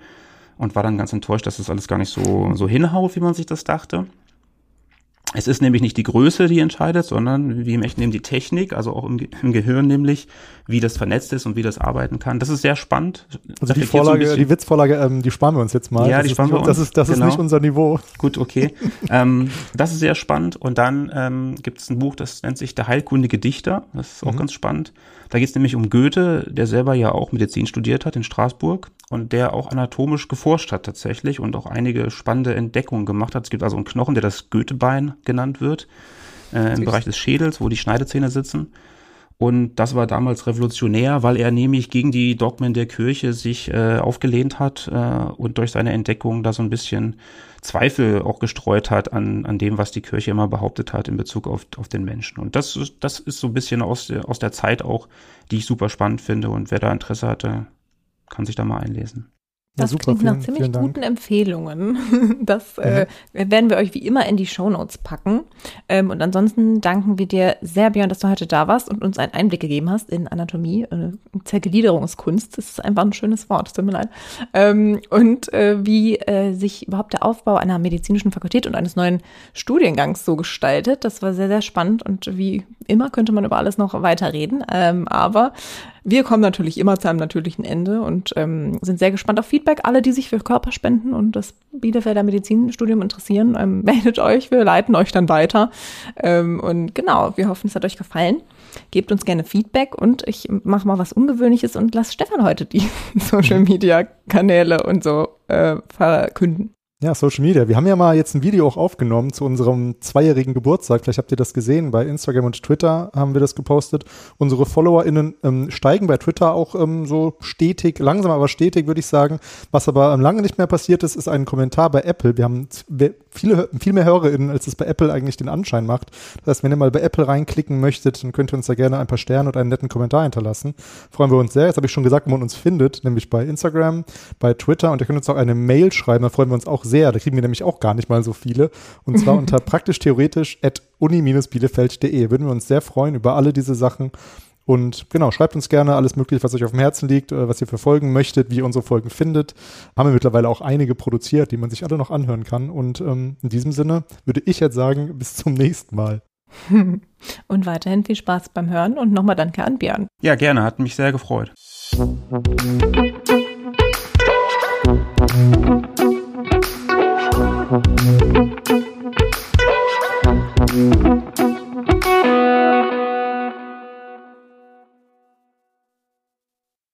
[SPEAKER 3] und war dann ganz enttäuscht, dass das alles gar nicht so, so hinhaut, wie man sich das dachte. Es ist nämlich nicht die Größe, die entscheidet, sondern wie im echten Leben die Technik, also auch im, im, Gehirn nämlich, wie das vernetzt ist und wie das arbeiten kann. Das ist sehr spannend.
[SPEAKER 2] Also die Vorlage, so die Witzvorlage, ähm, die sparen wir uns jetzt mal.
[SPEAKER 3] Ja, das die sparen wir uns.
[SPEAKER 2] Das ist, das genau. ist nicht unser Niveau.
[SPEAKER 3] Gut, okay. ähm, das ist sehr spannend. Und dann ähm, gibt es ein Buch, das nennt sich Der heilkundige Dichter. Das ist auch mhm. ganz spannend. Da geht es nämlich um Goethe, der selber ja auch Medizin studiert hat in Straßburg und der auch anatomisch geforscht hat tatsächlich und auch einige spannende Entdeckungen gemacht hat. Es gibt also einen Knochen, der das Goethebein genannt wird, äh, im Bereich des Schädels, wo die Schneidezähne sitzen. Und das war damals revolutionär, weil er nämlich gegen die Dogmen der Kirche sich äh, aufgelehnt hat äh, und durch seine Entdeckung da so ein bisschen Zweifel auch gestreut hat an, an dem, was die Kirche immer behauptet hat in Bezug auf, auf den Menschen. Und das, das ist so ein bisschen aus der, aus der Zeit auch, die ich super spannend finde. Und wer da Interesse hatte, kann sich da mal einlesen.
[SPEAKER 1] Das ja, klingt nach ziemlich guten Empfehlungen. Das äh, werden wir euch wie immer in die Shownotes packen. Ähm, und ansonsten danken wir dir sehr, Björn, dass du heute da warst und uns einen Einblick gegeben hast in Anatomie, äh, Zergliederungskunst. Das ist einfach ein schönes Wort, tut mir leid. Ähm, und äh, wie äh, sich überhaupt der Aufbau einer medizinischen Fakultät und eines neuen Studiengangs so gestaltet. Das war sehr, sehr spannend und wie immer könnte man über alles noch weiterreden. Ähm, aber Wir kommen natürlich immer zu einem natürlichen Ende und ähm, sind sehr gespannt auf Feedback. Alle, die sich für Körperspenden und das Bielefelder Medizinstudium interessieren, ähm, meldet euch. Wir leiten euch dann weiter. Ähm, und genau, wir hoffen, es hat euch gefallen. Gebt uns gerne Feedback und ich mache mal was Ungewöhnliches und lasse Stefan heute die Social Media Kanäle und so äh, verkünden.
[SPEAKER 2] Ja, Social Media. Wir haben ja mal jetzt ein Video auch aufgenommen zu unserem zweijährigen Geburtstag. Vielleicht habt ihr das gesehen. Bei Instagram und Twitter haben wir das gepostet. Unsere FollowerInnen ähm, steigen bei Twitter auch ähm, so stetig, langsam aber stetig, würde ich sagen. Was aber ähm, lange nicht mehr passiert ist, ist ein Kommentar bei Apple. Wir haben viele, viel mehr HörerInnen, als es bei Apple eigentlich den Anschein macht. Das heißt, wenn ihr mal bei Apple reinklicken möchtet, dann könnt ihr uns da gerne ein paar Sterne und einen netten Kommentar hinterlassen. Freuen wir uns sehr. Jetzt habe ich schon gesagt, wo man uns findet, nämlich bei Instagram, bei Twitter und ihr könnt uns auch eine Mail schreiben. Da freuen wir uns auch sehr. Da kriegen wir nämlich auch gar nicht mal so viele. Und zwar unter praktisch theoretisch at uni-bielefeld.de. Würden wir uns sehr freuen über alle diese Sachen. Und genau, schreibt uns gerne alles Mögliche, was euch auf dem Herzen liegt, äh, was ihr für Folgen möchtet, wie ihr unsere Folgen findet. Haben wir mittlerweile auch einige produziert, die man sich alle noch anhören kann. Und ähm, in diesem Sinne würde ich jetzt sagen, bis zum nächsten Mal.
[SPEAKER 1] Und weiterhin viel Spaß beim Hören und nochmal danke an Björn.
[SPEAKER 3] Ja, gerne, hat mich sehr gefreut. Musik